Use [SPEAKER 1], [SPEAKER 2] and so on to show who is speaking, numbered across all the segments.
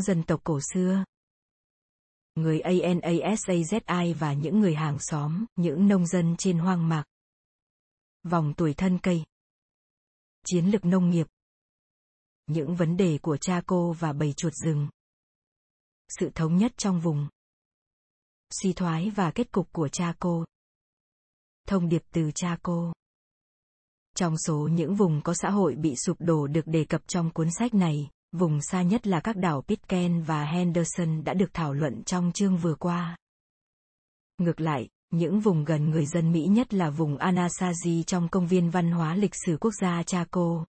[SPEAKER 1] Những dân tộc cổ xưa. Người ANASAZI và những người hàng xóm, những nông dân trên hoang mạc. Vòng tuổi thân cây. Chiến lược nông nghiệp. Những vấn đề của cha cô và bầy chuột rừng. Sự thống nhất trong vùng. Suy thoái và kết cục của cha cô. Thông điệp từ cha cô. Trong số những vùng có xã hội bị sụp đổ được đề cập trong cuốn sách này, vùng xa nhất là các đảo Pitcairn và Henderson đã được thảo luận trong chương vừa qua. Ngược lại, những vùng gần người dân Mỹ nhất là vùng Anasazi trong công viên văn hóa lịch sử quốc gia Chaco.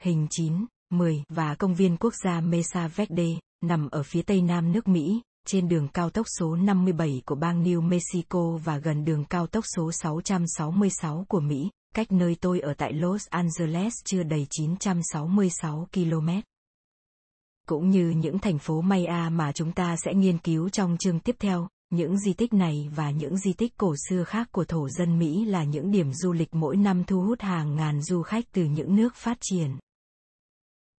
[SPEAKER 1] Hình 9, 10 và công viên quốc gia Mesa Verde, nằm ở phía tây nam nước Mỹ, trên đường cao tốc số 57 của bang New Mexico và gần đường cao tốc số 666 của Mỹ, cách nơi tôi ở tại Los Angeles chưa đầy 966 km. Cũng như những thành phố Maya mà chúng ta sẽ nghiên cứu trong chương tiếp theo, những di tích này và những di tích cổ xưa khác của thổ dân Mỹ là những điểm du lịch mỗi năm thu hút hàng ngàn du khách từ những nước phát triển.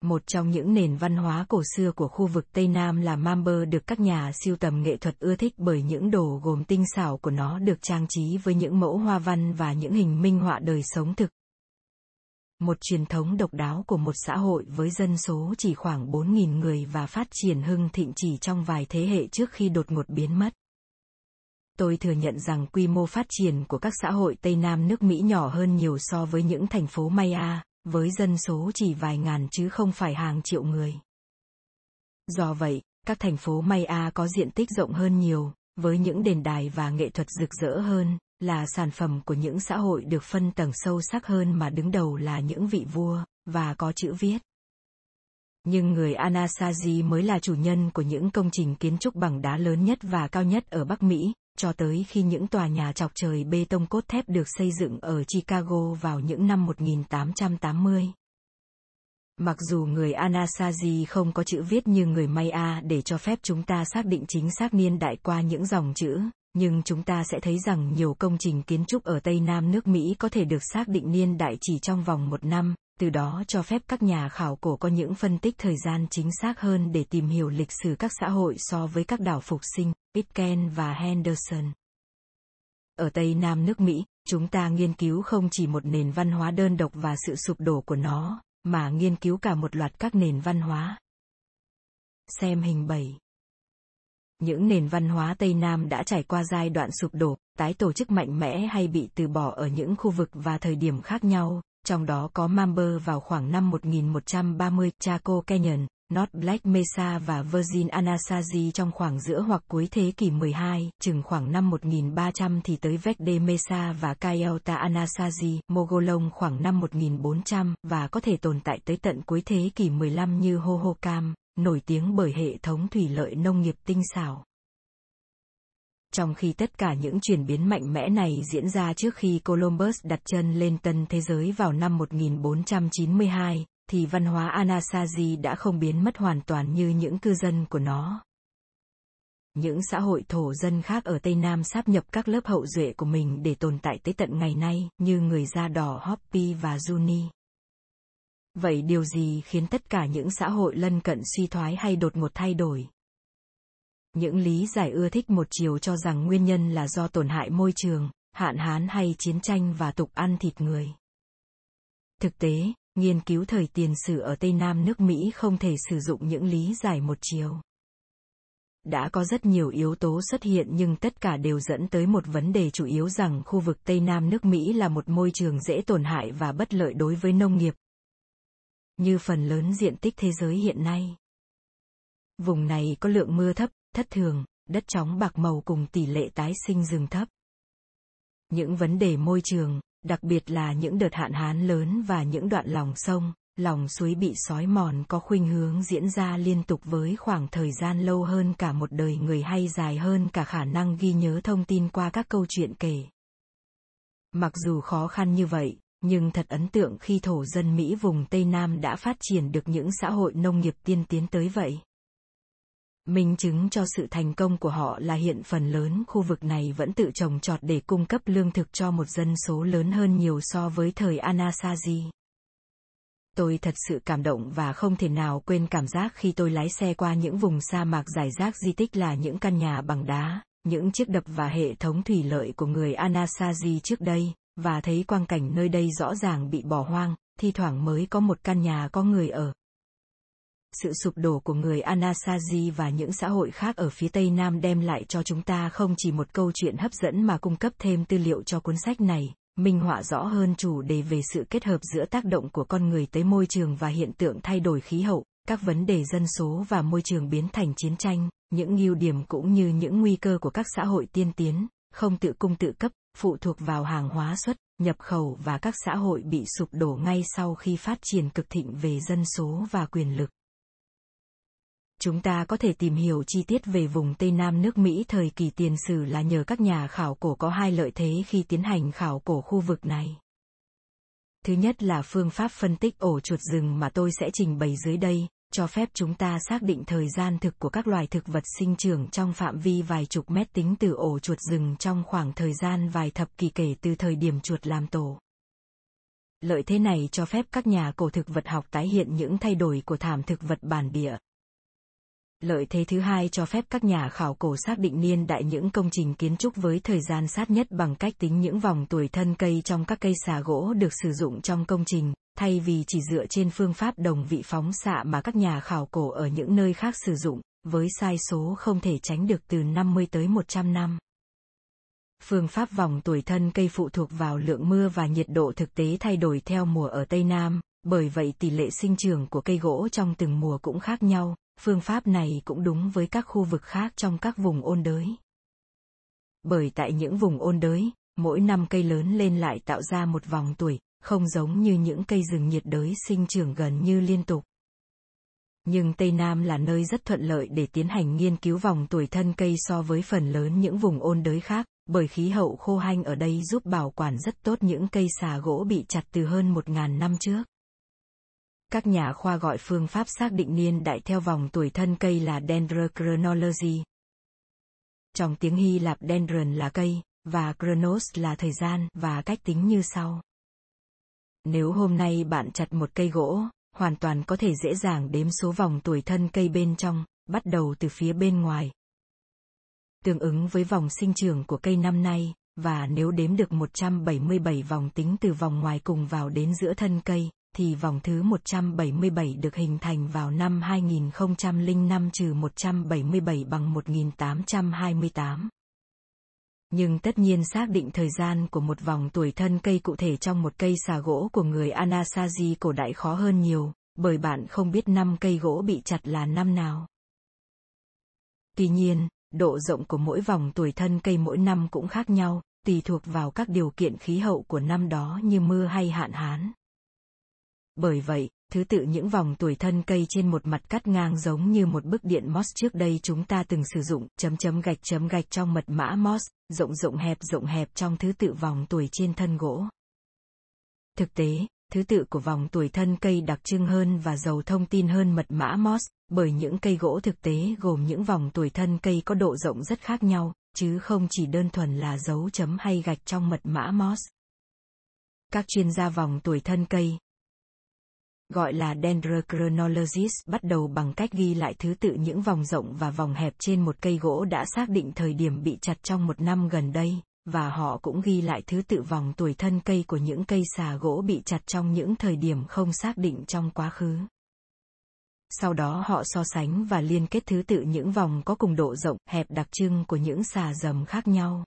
[SPEAKER 1] Một trong những nền văn hóa cổ xưa của khu vực Tây Nam là Mamber được các nhà siêu tầm nghệ thuật ưa thích bởi những đồ gồm tinh xảo của nó được trang trí với những mẫu hoa văn và những hình minh họa đời sống thực. Một truyền thống độc đáo của một xã hội với dân số chỉ khoảng 4.000 người và phát triển hưng thịnh chỉ trong vài thế hệ trước khi đột ngột biến mất. Tôi thừa nhận rằng quy mô phát triển của các xã hội Tây Nam nước Mỹ nhỏ hơn nhiều so với những thành phố Maya, với dân số chỉ vài ngàn chứ không phải hàng triệu người. Do vậy, các thành phố Maya có diện tích rộng hơn nhiều, với những đền đài và nghệ thuật rực rỡ hơn, là sản phẩm của những xã hội được phân tầng sâu sắc hơn mà đứng đầu là những vị vua, và có chữ viết. Nhưng người Anasazi mới là chủ nhân của những công trình kiến trúc bằng đá lớn nhất và cao nhất ở Bắc Mỹ, cho tới khi những tòa nhà chọc trời bê tông cốt thép được xây dựng ở Chicago vào những năm 1880. Mặc dù người Anasazi không có chữ viết như người Maya để cho phép chúng ta xác định chính xác niên đại qua những dòng chữ, nhưng chúng ta sẽ thấy rằng nhiều công trình kiến trúc ở Tây Nam nước Mỹ có thể được xác định niên đại chỉ trong vòng một năm, từ đó cho phép các nhà khảo cổ có những phân tích thời gian chính xác hơn để tìm hiểu lịch sử các xã hội so với các đảo phục sinh, Pitcairn và Henderson. Ở Tây Nam nước Mỹ, chúng ta nghiên cứu không chỉ một nền văn hóa đơn độc và sự sụp đổ của nó, mà nghiên cứu cả một loạt các nền văn hóa. Xem hình 7. Những nền văn hóa Tây Nam đã trải qua giai đoạn sụp đổ, tái tổ chức mạnh mẽ hay bị từ bỏ ở những khu vực và thời điểm khác nhau, trong đó có Mamber vào khoảng năm 1130, Chaco Canyon, North Black Mesa và Virgin Anasazi trong khoảng giữa hoặc cuối thế kỷ 12, chừng khoảng năm 1300 thì tới Verde Mesa và Cayota Anasazi, Mogolong khoảng năm 1400, và có thể tồn tại tới tận cuối thế kỷ 15 như Hohokam, nổi tiếng bởi hệ thống thủy lợi nông nghiệp tinh xảo. Trong khi tất cả những chuyển biến mạnh mẽ này diễn ra trước khi Columbus đặt chân lên tân thế giới vào năm 1492, thì văn hóa Anasazi đã không biến mất hoàn toàn như những cư dân của nó. Những xã hội thổ dân khác ở Tây Nam sáp nhập các lớp hậu duệ của mình để tồn tại tới tận ngày nay, như người da đỏ Hopi và Zuni. Vậy điều gì khiến tất cả những xã hội lân cận suy thoái hay đột ngột thay đổi? Những lý giải ưa thích một chiều cho rằng nguyên nhân là do tổn hại môi trường, hạn hán hay chiến tranh và tục ăn thịt người. Thực tế, nghiên cứu thời tiền sử ở Tây Nam nước Mỹ không thể sử dụng những lý giải một chiều. Đã có rất nhiều yếu tố xuất hiện nhưng tất cả đều dẫn tới một vấn đề chủ yếu rằng khu vực Tây Nam nước Mỹ là một môi trường dễ tổn hại và bất lợi đối với nông nghiệp. Như phần lớn diện tích thế giới hiện nay. Vùng này có lượng mưa thấp, thất thường, đất chóng bạc màu cùng tỷ lệ tái sinh rừng thấp. Những vấn đề môi trường, đặc biệt là những đợt hạn hán lớn và những đoạn lòng sông, lòng suối bị sói mòn có khuynh hướng diễn ra liên tục với khoảng thời gian lâu hơn cả một đời người hay dài hơn cả khả năng ghi nhớ thông tin qua các câu chuyện kể. Mặc dù khó khăn như vậy, nhưng thật ấn tượng khi thổ dân Mỹ vùng Tây Nam đã phát triển được những xã hội nông nghiệp tiên tiến tới vậy. Minh chứng cho sự thành công của họ là hiện phần lớn khu vực này vẫn tự trồng trọt để cung cấp lương thực cho một dân số lớn hơn nhiều so với thời Anasazi. Tôi thật sự cảm động và không thể nào quên cảm giác khi tôi lái xe qua những vùng sa mạc giải rác di tích là những căn nhà bằng đá, những chiếc đập và hệ thống thủy lợi của người Anasazi trước đây, và thấy quang cảnh nơi đây rõ ràng bị bỏ hoang, thi thoảng mới có một căn nhà có người ở. Sự sụp đổ của người Anasazi và những xã hội khác ở phía Tây Nam đem lại cho chúng ta không chỉ một câu chuyện hấp dẫn mà cung cấp thêm tư liệu cho cuốn sách này, minh họa rõ hơn chủ đề về sự kết hợp giữa tác động của con người tới môi trường và hiện tượng thay đổi khí hậu, các vấn đề dân số và môi trường biến thành chiến tranh, những ưu điểm cũng như những nguy cơ của các xã hội tiên tiến, không tự cung tự cấp, phụ thuộc vào hàng hóa xuất, nhập khẩu và các xã hội bị sụp đổ ngay sau khi phát triển cực thịnh về dân số và quyền lực. Chúng ta có thể tìm hiểu chi tiết về vùng Tây Nam nước Mỹ thời kỳ tiền sử là nhờ các nhà khảo cổ có hai lợi thế khi tiến hành khảo cổ khu vực này. Thứ nhất là phương pháp phân tích ổ chuột rừng mà tôi sẽ trình bày dưới đây, cho phép chúng ta xác định thời gian thực của các loài thực vật sinh trưởng trong phạm vi vài chục mét tính từ ổ chuột rừng trong khoảng thời gian vài thập kỷ kể từ thời điểm chuột làm tổ. Lợi thế này cho phép các nhà cổ thực vật học tái hiện những thay đổi của thảm thực vật bản địa, Lợi thế thứ hai cho phép các nhà khảo cổ xác định niên đại những công trình kiến trúc với thời gian sát nhất bằng cách tính những vòng tuổi thân cây trong các cây xà gỗ được sử dụng trong công trình, thay vì chỉ dựa trên phương pháp đồng vị phóng xạ mà các nhà khảo cổ ở những nơi khác sử dụng, với sai số không thể tránh được từ 50 tới 100 năm. Phương pháp vòng tuổi thân cây phụ thuộc vào lượng mưa và nhiệt độ thực tế thay đổi theo mùa ở Tây Nam, bởi vậy tỷ lệ sinh trưởng của cây gỗ trong từng mùa cũng khác nhau, Phương pháp này cũng đúng với các khu vực khác trong các vùng ôn đới. Bởi tại những vùng ôn đới, mỗi năm cây lớn lên lại tạo ra một vòng tuổi, không giống như những cây rừng nhiệt đới sinh trưởng gần như liên tục. Nhưng Tây Nam là nơi rất thuận lợi để tiến hành nghiên cứu vòng tuổi thân cây so với phần lớn những vùng ôn đới khác, bởi khí hậu khô hanh ở đây giúp bảo quản rất tốt những cây xà gỗ bị chặt từ hơn 1.000 năm trước. Các nhà khoa gọi phương pháp xác định niên đại theo vòng tuổi thân cây là dendrochronology. Trong tiếng Hy Lạp dendron là cây, và chronos là thời gian và cách tính như sau. Nếu hôm nay bạn chặt một cây gỗ, hoàn toàn có thể dễ dàng đếm số vòng tuổi thân cây bên trong, bắt đầu từ phía bên ngoài. Tương ứng với vòng sinh trưởng của cây năm nay, và nếu đếm được 177 vòng tính từ vòng ngoài cùng vào đến giữa thân cây, thì vòng thứ 177 được hình thành vào năm 2005 trừ 177 bằng 1828. Nhưng tất nhiên xác định thời gian của một vòng tuổi thân cây cụ thể trong một cây xà gỗ của người Anasazi cổ đại khó hơn nhiều, bởi bạn không biết năm cây gỗ bị chặt là năm nào. Tuy nhiên, độ rộng của mỗi vòng tuổi thân cây mỗi năm cũng khác nhau, tùy thuộc vào các điều kiện khí hậu của năm đó như mưa hay hạn hán. Bởi vậy, thứ tự những vòng tuổi thân cây trên một mặt cắt ngang giống như một bức điện MOS trước đây chúng ta từng sử dụng, chấm chấm gạch chấm gạch trong mật mã MOS, rộng rộng hẹp rộng hẹp trong thứ tự vòng tuổi trên thân gỗ. Thực tế, thứ tự của vòng tuổi thân cây đặc trưng hơn và giàu thông tin hơn mật mã MOS, bởi những cây gỗ thực tế gồm những vòng tuổi thân cây có độ rộng rất khác nhau, chứ không chỉ đơn thuần là dấu chấm hay gạch trong mật mã MOS. Các chuyên gia vòng tuổi thân cây, gọi là dendrochronologist bắt đầu bằng cách ghi lại thứ tự những vòng rộng và vòng hẹp trên một cây gỗ đã xác định thời điểm bị chặt trong một năm gần đây, và họ cũng ghi lại thứ tự vòng tuổi thân cây của những cây xà gỗ bị chặt trong những thời điểm không xác định trong quá khứ. Sau đó họ so sánh và liên kết thứ tự những vòng có cùng độ rộng, hẹp đặc trưng của những xà dầm khác nhau.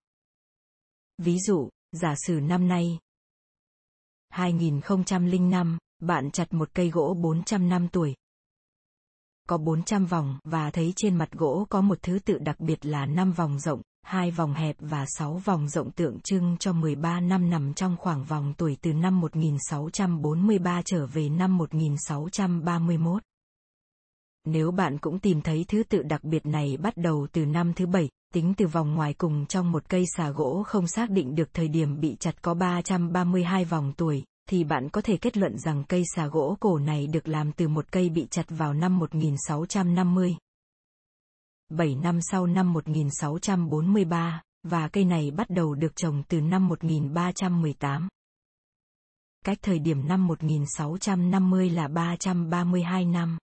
[SPEAKER 1] Ví dụ, giả sử năm nay, 2005, bạn chặt một cây gỗ 400 năm tuổi. Có 400 vòng và thấy trên mặt gỗ có một thứ tự đặc biệt là 5 vòng rộng, 2 vòng hẹp và 6 vòng rộng tượng trưng cho 13 năm nằm trong khoảng vòng tuổi từ năm 1643 trở về năm 1631. Nếu bạn cũng tìm thấy thứ tự đặc biệt này bắt đầu từ năm thứ bảy, tính từ vòng ngoài cùng trong một cây xà gỗ không xác định được thời điểm bị chặt có 332 vòng tuổi, thì bạn có thể kết luận rằng cây xà gỗ cổ này được làm từ một cây bị chặt vào năm 1650. 7 năm sau năm 1643, và cây này bắt đầu được trồng từ năm 1318. cách thời điểm năm 1650 là 332 năm.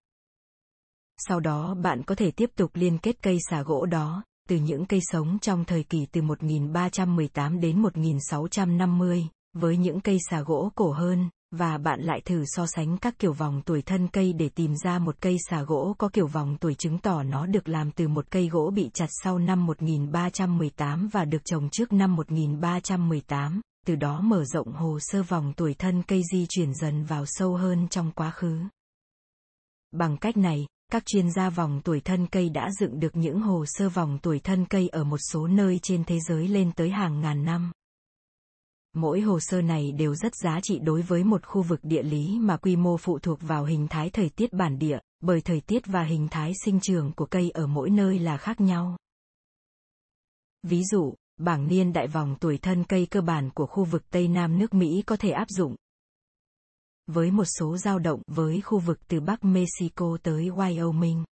[SPEAKER 1] Sau đó bạn có thể tiếp tục liên kết cây xà gỗ đó, từ những cây sống trong thời kỳ từ 1318 đến 1650, với những cây xà gỗ cổ hơn, và bạn lại thử so sánh các kiểu vòng tuổi thân cây để tìm ra một cây xà gỗ có kiểu vòng tuổi chứng tỏ nó được làm từ một cây gỗ bị chặt sau năm 1318 và được trồng trước năm 1318, từ đó mở rộng hồ sơ vòng tuổi thân cây di chuyển dần vào sâu hơn trong quá khứ. Bằng cách này, các chuyên gia vòng tuổi thân cây đã dựng được những hồ sơ vòng tuổi thân cây ở một số nơi trên thế giới lên tới hàng ngàn năm. Mỗi hồ sơ này đều rất giá trị đối với một khu vực địa lý mà quy mô phụ thuộc vào hình thái thời tiết bản địa, bởi thời tiết và hình thái sinh trưởng của cây ở mỗi nơi là khác nhau. Ví dụ, bảng niên đại vòng tuổi thân cây cơ bản của khu vực Tây Nam nước Mỹ có thể áp dụng. Với một số dao động với khu vực từ Bắc Mexico tới Wyoming.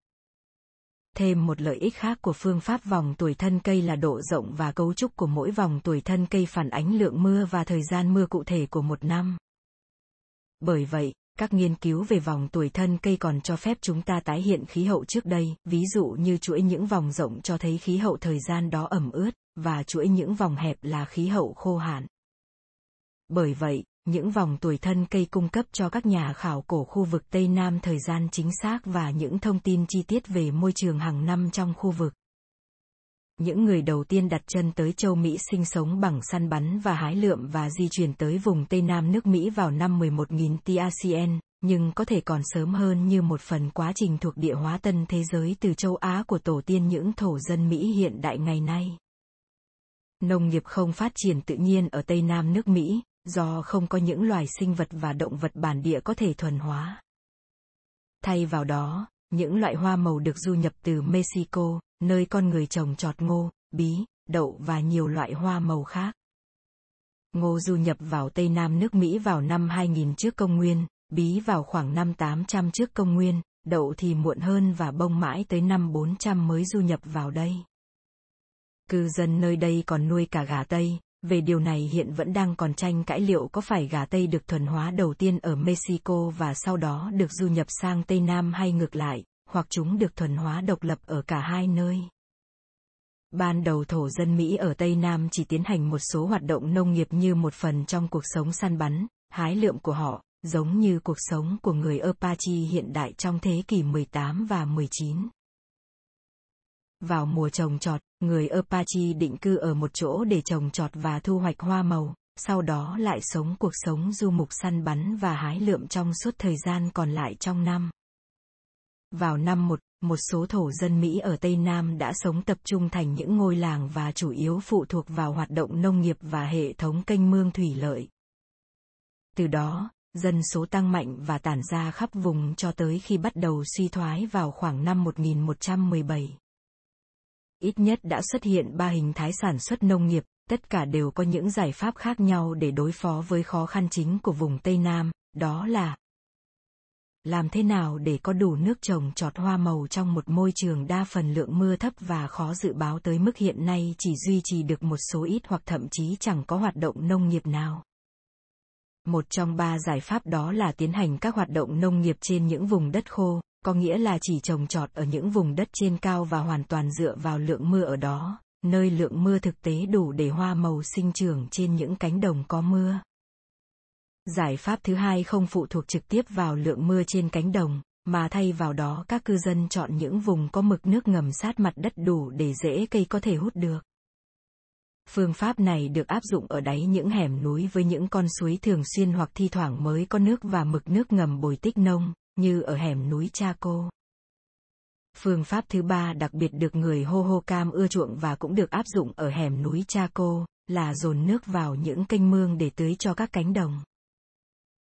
[SPEAKER 1] Thêm một lợi ích khác của phương pháp vòng tuổi thân cây là độ rộng và cấu trúc của mỗi vòng tuổi thân cây phản ánh lượng mưa và thời gian mưa cụ thể của một năm. Bởi vậy, các nghiên cứu về vòng tuổi thân cây còn cho phép chúng ta tái hiện khí hậu trước đây, ví dụ như chuỗi những vòng rộng cho thấy khí hậu thời gian đó ẩm ướt, và chuỗi những vòng hẹp là khí hậu khô hạn. Bởi vậy, những vòng tuổi thân cây cung cấp cho các nhà khảo cổ khu vực Tây Nam thời gian chính xác và những thông tin chi tiết về môi trường hàng năm trong khu vực. Những người đầu tiên đặt chân tới châu Mỹ sinh sống bằng săn bắn và hái lượm và di chuyển tới vùng Tây Nam nước Mỹ vào năm 11.000 TACN, nhưng có thể còn sớm hơn như một phần quá trình thuộc địa hóa tân thế giới từ châu Á của tổ tiên những thổ dân Mỹ hiện đại ngày nay. Nông nghiệp không phát triển tự nhiên ở Tây Nam nước Mỹ, do không có những loài sinh vật và động vật bản địa có thể thuần hóa. Thay vào đó, những loại hoa màu được du nhập từ Mexico, nơi con người trồng trọt ngô, bí, đậu và nhiều loại hoa màu khác. Ngô du nhập vào Tây Nam nước Mỹ vào năm 2000 trước công nguyên, bí vào khoảng năm 800 trước công nguyên, đậu thì muộn hơn và bông mãi tới năm 400 mới du nhập vào đây. Cư dân nơi đây còn nuôi cả gà Tây, về điều này hiện vẫn đang còn tranh cãi liệu có phải gà Tây được thuần hóa đầu tiên ở Mexico và sau đó được du nhập sang Tây Nam hay ngược lại, hoặc chúng được thuần hóa độc lập ở cả hai nơi. Ban đầu thổ dân Mỹ ở Tây Nam chỉ tiến hành một số hoạt động nông nghiệp như một phần trong cuộc sống săn bắn, hái lượm của họ, giống như cuộc sống của người Apache hiện đại trong thế kỷ 18 và 19. Vào mùa trồng trọt, người Apache định cư ở một chỗ để trồng trọt và thu hoạch hoa màu, sau đó lại sống cuộc sống du mục săn bắn và hái lượm trong suốt thời gian còn lại trong năm. Vào năm một, một số thổ dân Mỹ ở Tây Nam đã sống tập trung thành những ngôi làng và chủ yếu phụ thuộc vào hoạt động nông nghiệp và hệ thống kênh mương thủy lợi. Từ đó, dân số tăng mạnh và tản ra khắp vùng cho tới khi bắt đầu suy thoái vào khoảng năm 1117 ít nhất đã xuất hiện ba hình thái sản xuất nông nghiệp, tất cả đều có những giải pháp khác nhau để đối phó với khó khăn chính của vùng Tây Nam, đó là làm thế nào để có đủ nước trồng trọt hoa màu trong một môi trường đa phần lượng mưa thấp và khó dự báo tới mức hiện nay chỉ duy trì được một số ít hoặc thậm chí chẳng có hoạt động nông nghiệp nào. Một trong ba giải pháp đó là tiến hành các hoạt động nông nghiệp trên những vùng đất khô, có nghĩa là chỉ trồng trọt ở những vùng đất trên cao và hoàn toàn dựa vào lượng mưa ở đó, nơi lượng mưa thực tế đủ để hoa màu sinh trưởng trên những cánh đồng có mưa. Giải pháp thứ hai không phụ thuộc trực tiếp vào lượng mưa trên cánh đồng, mà thay vào đó các cư dân chọn những vùng có mực nước ngầm sát mặt đất đủ để rễ cây có thể hút được. Phương pháp này được áp dụng ở đáy những hẻm núi với những con suối thường xuyên hoặc thi thoảng mới có nước và mực nước ngầm bồi tích nông, như ở hẻm núi Chaco. Phương pháp thứ ba đặc biệt được người Hohokam ưa chuộng và cũng được áp dụng ở hẻm núi Chaco, là dồn nước vào những kênh mương để tưới cho các cánh đồng.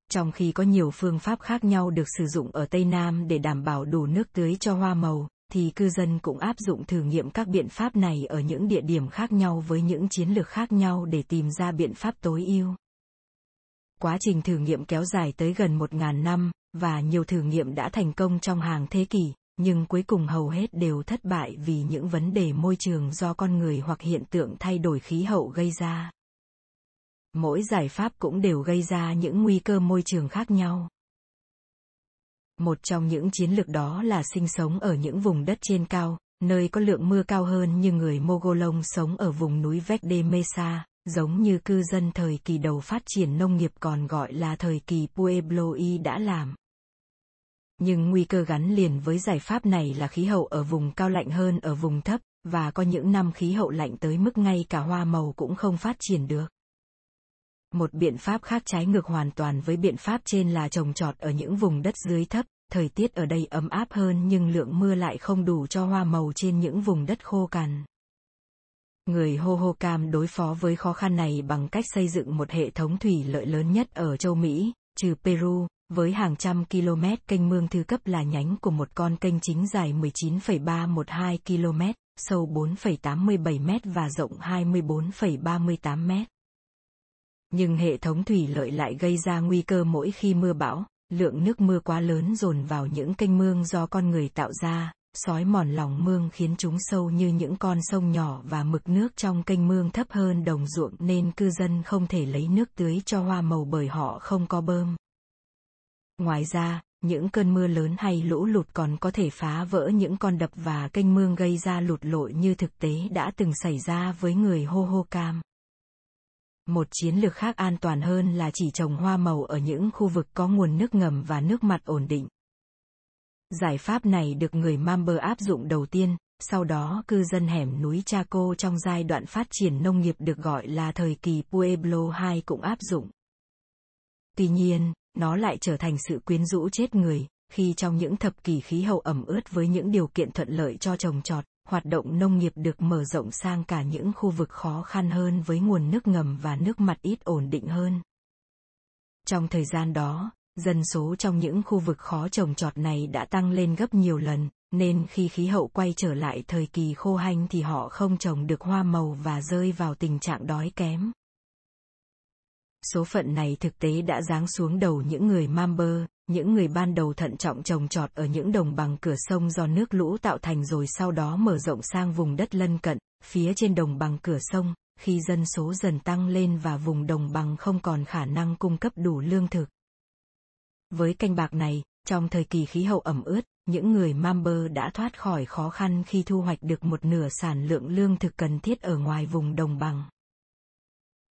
[SPEAKER 1] Trong khi có nhiều phương pháp khác nhau được sử dụng ở Tây Nam để đảm bảo đủ nước tưới cho hoa màu, thì cư dân cũng áp dụng thử nghiệm các biện pháp này ở những địa điểm khác nhau với những chiến lược khác nhau để tìm ra biện pháp tối ưu. Quá trình thử nghiệm kéo dài tới gần 1.000 năm, và nhiều thử nghiệm đã thành công trong hàng thế kỷ, nhưng cuối cùng hầu hết đều thất bại vì những vấn đề môi trường do con người hoặc hiện tượng thay đổi khí hậu gây ra. Mỗi giải pháp cũng đều gây ra những nguy cơ môi trường khác nhau. Một trong những chiến lược đó là sinh sống ở những vùng đất trên cao, nơi có lượng mưa cao hơn như người Mogolong sống ở vùng núi Vecde Mesa, giống như cư dân thời kỳ đầu phát triển nông nghiệp còn gọi là thời kỳ Puebloi đã làm. Nhưng nguy cơ gắn liền với giải pháp này là khí hậu ở vùng cao lạnh hơn ở vùng thấp, và có những năm khí hậu lạnh tới mức ngay cả hoa màu cũng không phát triển được. Một biện pháp khác trái ngược hoàn toàn với biện pháp trên là trồng trọt ở những vùng đất dưới thấp, thời tiết ở đây ấm áp hơn nhưng lượng mưa lại không đủ cho hoa màu trên những vùng đất khô cằn. Người Hohokam đối phó với khó khăn này bằng cách xây dựng một hệ thống thủy lợi lớn nhất ở châu Mỹ, trừ Peru, với hàng trăm km kênh mương thư cấp là nhánh của một con kênh chính dài 19,312 km, sâu 4,87 m và rộng 24,38 m. Nhưng hệ thống thủy lợi lại gây ra nguy cơ mỗi khi mưa bão, lượng nước mưa quá lớn dồn vào những kênh mương do con người tạo ra, sói mòn lòng mương khiến chúng sâu như những con sông nhỏ và mực nước trong kênh mương thấp hơn đồng ruộng nên cư dân không thể lấy nước tưới cho hoa màu bởi họ không có bơm. Ngoài ra, những cơn mưa lớn hay lũ lụt còn có thể phá vỡ những con đập và kênh mương gây ra lụt lội như thực tế đã từng xảy ra với người hô hô cam. Một chiến lược khác an toàn hơn là chỉ trồng hoa màu ở những khu vực có nguồn nước ngầm và nước mặt ổn định. Giải pháp này được người Mamber áp dụng đầu tiên, sau đó cư dân hẻm núi Chaco trong giai đoạn phát triển nông nghiệp được gọi là thời kỳ Pueblo II cũng áp dụng. Tuy nhiên, nó lại trở thành sự quyến rũ chết người, khi trong những thập kỷ khí hậu ẩm ướt với những điều kiện thuận lợi cho trồng trọt, hoạt động nông nghiệp được mở rộng sang cả những khu vực khó khăn hơn với nguồn nước ngầm và nước mặt ít ổn định hơn. Trong thời gian đó, dân số trong những khu vực khó trồng trọt này đã tăng lên gấp nhiều lần, nên khi khí hậu quay trở lại thời kỳ khô hanh thì họ không trồng được hoa màu và rơi vào tình trạng đói kém. Số phận này thực tế đã giáng xuống đầu những người Mamber, những người ban đầu thận trọng trồng trọt ở những đồng bằng cửa sông do nước lũ tạo thành rồi sau đó mở rộng sang vùng đất lân cận, phía trên đồng bằng cửa sông, khi dân số dần tăng lên và vùng đồng bằng không còn khả năng cung cấp đủ lương thực. Với canh bạc này, trong thời kỳ khí hậu ẩm ướt, những người Mamber đã thoát khỏi khó khăn khi thu hoạch được một nửa sản lượng lương thực cần thiết ở ngoài vùng đồng bằng.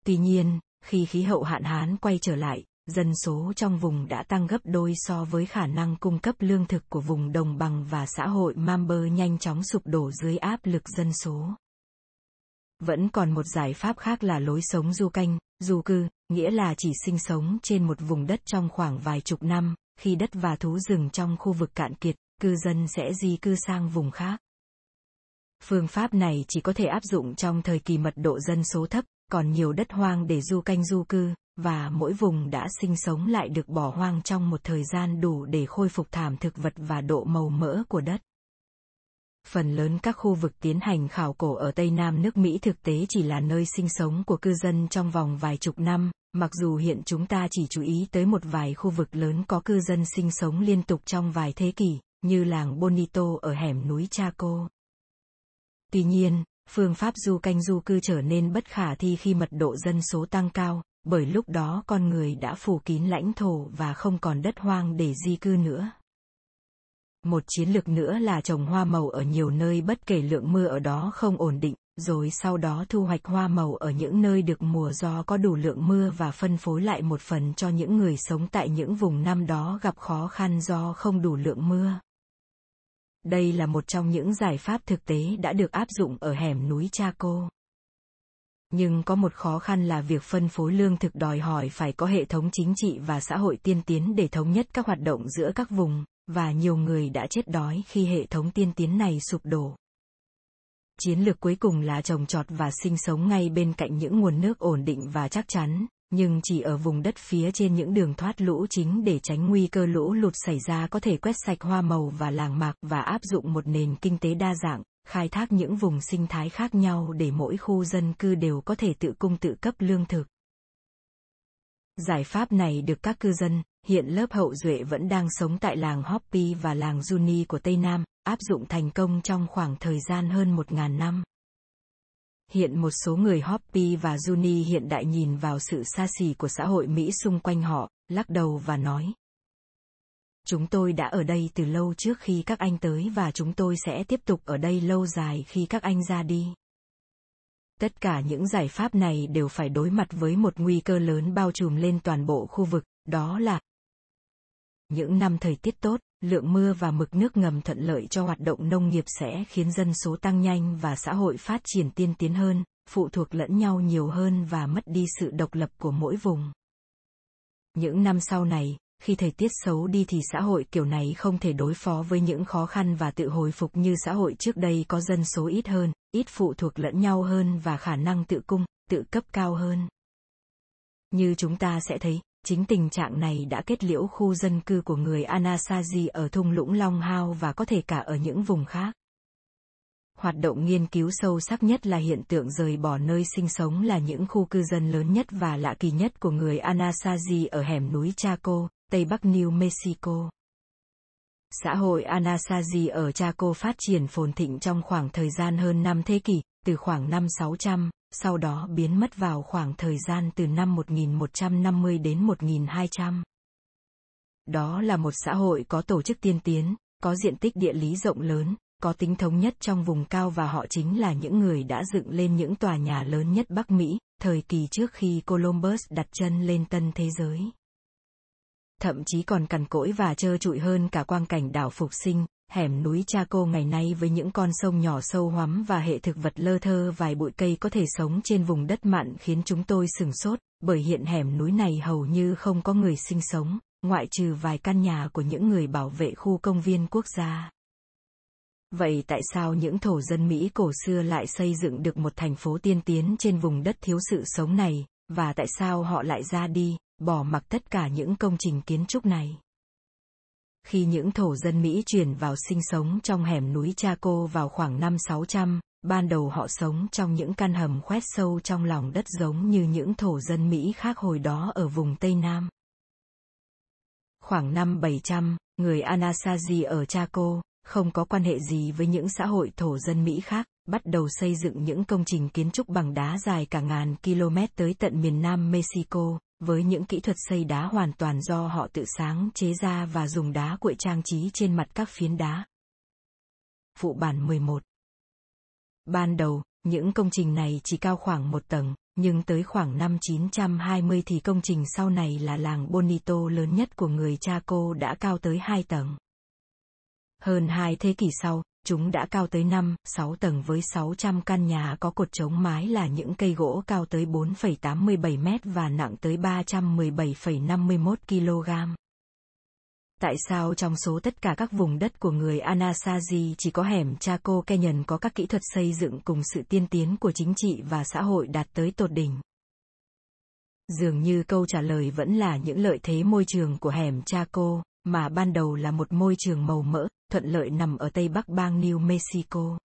[SPEAKER 1] Tuy nhiên, khi khí hậu hạn hán quay trở lại, dân số trong vùng đã tăng gấp đôi so với khả năng cung cấp lương thực của vùng đồng bằng và xã hội Mamber nhanh chóng sụp đổ dưới áp lực dân số. Vẫn còn một giải pháp khác là lối sống du canh, du cư, nghĩa là chỉ sinh sống trên một vùng đất trong khoảng vài chục năm, khi đất và thú rừng trong khu vực cạn kiệt, cư dân sẽ di cư sang vùng khác. Phương pháp này chỉ có thể áp dụng trong thời kỳ mật độ dân số thấp, còn nhiều đất hoang để du canh du cư, và mỗi vùng đã sinh sống lại được bỏ hoang trong một thời gian đủ để khôi phục thảm thực vật và độ màu mỡ của đất. Phần lớn các khu vực tiến hành khảo cổ ở Tây Nam nước Mỹ thực tế chỉ là nơi sinh sống của cư dân trong vòng vài chục năm, mặc dù hiện chúng ta chỉ chú ý tới một vài khu vực lớn có cư dân sinh sống liên tục trong vài thế kỷ, như làng Bonito ở hẻm núi Chaco. Tuy nhiên, phương pháp du canh du cư trở nên bất khả thi khi mật độ dân số tăng cao, bởi lúc đó con người đã phủ kín lãnh thổ và không còn đất hoang để di cư nữa. Một chiến lược nữa là trồng hoa màu ở nhiều nơi bất kể lượng mưa ở đó không ổn định, rồi sau đó thu hoạch hoa màu ở những nơi được mùa do có đủ lượng mưa và phân phối lại một phần cho những người sống tại những vùng năm đó gặp khó khăn do không đủ lượng mưa. Đây là một trong những giải pháp thực tế đã được áp dụng ở hẻm núi Chaco. Nhưng có một khó khăn là việc phân phối lương thực đòi hỏi phải có hệ thống chính trị và xã hội tiên tiến để thống nhất các hoạt động giữa các vùng, và nhiều người đã chết đói khi hệ thống tiên tiến này sụp đổ. Chiến lược cuối cùng là trồng trọt và sinh sống ngay bên cạnh những nguồn nước ổn định và chắc chắn, nhưng chỉ ở vùng đất phía trên những đường thoát lũ chính để tránh nguy cơ lũ lụt xảy ra có thể quét sạch hoa màu và làng mạc và áp dụng một nền kinh tế đa dạng, khai thác những vùng sinh thái khác nhau để mỗi khu dân cư đều có thể tự cung tự cấp lương thực. Giải pháp này được các cư dân, hiện lớp hậu duệ vẫn đang sống tại làng Hopi và làng Juni của Tây Nam, áp dụng thành công trong khoảng thời gian hơn 1.000 năm. Hiện một số người Hopi và Juni hiện đại nhìn vào sự xa xỉ của xã hội Mỹ xung quanh họ, lắc đầu và nói. Chúng tôi đã ở đây từ lâu trước khi các anh tới và chúng tôi sẽ tiếp tục ở đây lâu dài khi các anh ra đi. Tất cả những giải pháp này đều phải đối mặt với một nguy cơ lớn bao trùm lên toàn bộ khu vực, đó là những năm thời tiết tốt, lượng mưa và mực nước ngầm thuận lợi cho hoạt động nông nghiệp sẽ khiến dân số tăng nhanh và xã hội phát triển tiên tiến hơn, phụ thuộc lẫn nhau nhiều hơn và mất đi sự độc lập của mỗi vùng. Những năm sau này, khi thời tiết xấu đi thì xã hội kiểu này không thể đối phó với những khó khăn và tự hồi phục như xã hội trước đây có dân số ít hơn, ít phụ thuộc lẫn nhau hơn và khả năng tự cung, tự cấp cao hơn. Như chúng ta sẽ thấy, chính tình trạng này đã kết liễu khu dân cư của người Anasazi ở thung lũng Long Hao và có thể cả ở những vùng khác. Hoạt động nghiên cứu sâu sắc nhất là hiện tượng rời bỏ nơi sinh sống là những khu cư dân lớn nhất và lạ kỳ nhất của người Anasazi ở hẻm núi Chaco, Tây Bắc New Mexico. Xã hội Anasazi ở Chaco phát triển phồn thịnh trong khoảng thời gian hơn 5 thế kỷ, từ khoảng năm 600, sau đó biến mất vào khoảng thời gian từ năm 1150 đến 1200. Đó là một xã hội có tổ chức tiên tiến, có diện tích địa lý rộng lớn, có tính thống nhất trong vùng cao và họ chính là những người đã dựng lên những tòa nhà lớn nhất Bắc Mỹ, thời kỳ trước khi Columbus đặt chân lên tân thế giới thậm chí còn cằn cỗi và trơ trụi hơn cả quang cảnh đảo phục sinh, hẻm núi cha cô ngày nay với những con sông nhỏ sâu hoắm và hệ thực vật lơ thơ vài bụi cây có thể sống trên vùng đất mặn khiến chúng tôi sừng sốt, bởi hiện hẻm núi này hầu như không có người sinh sống, ngoại trừ vài căn nhà của những người bảo vệ khu công viên quốc gia. Vậy tại sao những thổ dân Mỹ cổ xưa lại xây dựng được một thành phố tiên tiến trên vùng đất thiếu sự sống này, và tại sao họ lại ra đi, bỏ mặc tất cả những công trình kiến trúc này. Khi những thổ dân Mỹ chuyển vào sinh sống trong hẻm núi Chaco vào khoảng năm 600, ban đầu họ sống trong những căn hầm khoét sâu trong lòng đất giống như những thổ dân Mỹ khác hồi đó ở vùng Tây Nam. Khoảng năm 700, người Anasazi ở Chaco, không có quan hệ gì với những xã hội thổ dân Mỹ khác, bắt đầu xây dựng những công trình kiến trúc bằng đá dài cả ngàn km tới tận miền Nam Mexico, với những kỹ thuật xây đá hoàn toàn do họ tự sáng chế ra và dùng đá cuội trang trí trên mặt các phiến đá. Phụ bản 11 Ban đầu, những công trình này chỉ cao khoảng một tầng, nhưng tới khoảng năm 920 thì công trình sau này là làng Bonito lớn nhất của người Chaco đã cao tới hai tầng. Hơn hai thế kỷ sau, Chúng đã cao tới 5, 6 tầng với 600 căn nhà có cột chống mái là những cây gỗ cao tới 4,87 mét và nặng tới 317,51 kg. Tại sao trong số tất cả các vùng đất của người Anasazi chỉ có hẻm Chaco Canyon có các kỹ thuật xây dựng cùng sự tiên tiến của chính trị và xã hội đạt tới tột đỉnh? Dường như câu trả lời vẫn là những lợi thế môi trường của hẻm Chaco, mà ban đầu là một môi trường màu mỡ, thuận lợi nằm ở tây bắc bang New Mexico.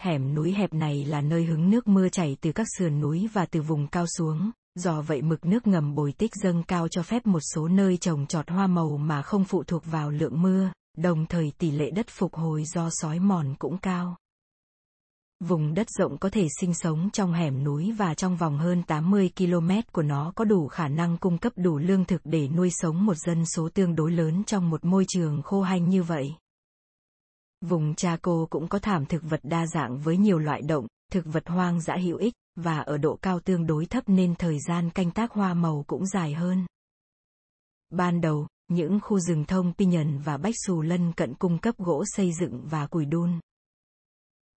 [SPEAKER 1] Hẻm núi hẹp này là nơi hứng nước mưa chảy từ các sườn núi và từ vùng cao xuống, do vậy mực nước ngầm bồi tích dâng cao cho phép một số nơi trồng trọt hoa màu mà không phụ thuộc vào lượng mưa, đồng thời tỷ lệ đất phục hồi do sói mòn cũng cao. Vùng đất rộng có thể sinh sống trong hẻm núi và trong vòng hơn 80 km của nó có đủ khả năng cung cấp đủ lương thực để nuôi sống một dân số tương đối lớn trong một môi trường khô hanh như vậy. Vùng Chaco cũng có thảm thực vật đa dạng với nhiều loại động, thực vật hoang dã hữu ích, và ở độ cao tương đối thấp nên thời gian canh tác hoa màu cũng dài hơn. Ban đầu, những khu rừng thông pinyon và bách xù lân cận cung cấp gỗ xây dựng và củi đun.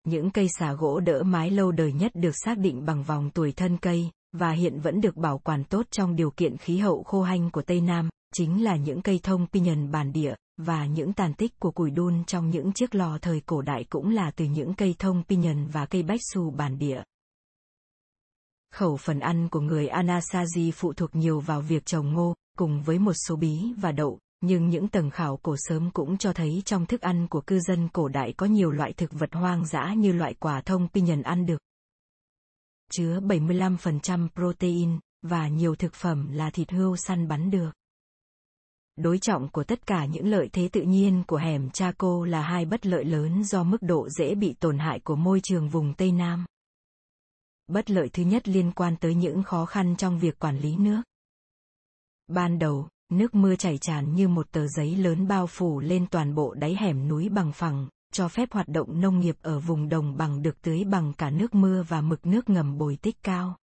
[SPEAKER 1] Những cây xà gỗ đỡ mái lâu đời nhất được xác định bằng vòng tuổi thân cây, và hiện vẫn được bảo quản tốt trong điều kiện khí hậu khô hanh của Tây Nam, chính là những cây thông pinyon bản địa, và những tàn tích của củi đun trong những chiếc lò thời cổ đại cũng là từ những cây thông pinyon và cây bách su bản địa. Khẩu phần ăn của người Anasazi phụ thuộc nhiều vào việc trồng ngô, cùng với một số bí và đậu, nhưng những tầng khảo cổ sớm cũng cho thấy trong thức ăn của cư dân cổ đại có nhiều loại thực vật hoang dã như loại quả thông pinyon ăn được. Chứa 75% protein, và nhiều thực phẩm là thịt hươu săn bắn được. Đối trọng của tất cả những lợi thế tự nhiên của hẻm Chaco là hai bất lợi lớn do mức độ dễ bị tổn hại của môi trường vùng Tây Nam. Bất lợi thứ nhất liên quan tới những khó khăn trong việc quản lý nước. Ban đầu, nước mưa chảy tràn như một tờ giấy lớn bao phủ lên toàn bộ đáy hẻm núi bằng phẳng, cho phép hoạt động nông nghiệp ở vùng đồng bằng được tưới bằng cả nước mưa và mực nước ngầm bồi tích cao.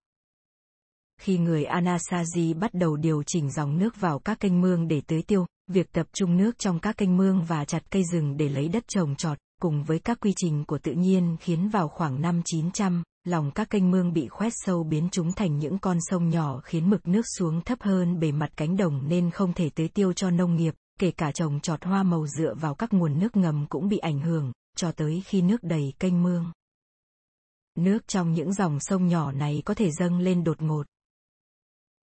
[SPEAKER 1] Khi người Anasazi bắt đầu điều chỉnh dòng nước vào các kênh mương để tưới tiêu, việc tập trung nước trong các kênh mương và chặt cây rừng để lấy đất trồng trọt, cùng với các quy trình của tự nhiên khiến vào khoảng năm 900, lòng các kênh mương bị khoét sâu biến chúng thành những con sông nhỏ khiến mực nước xuống thấp hơn bề mặt cánh đồng nên không thể tưới tiêu cho nông nghiệp, kể cả trồng trọt hoa màu dựa vào các nguồn nước ngầm cũng bị ảnh hưởng, cho tới khi nước đầy kênh mương. Nước trong những dòng sông nhỏ này có thể dâng lên đột ngột.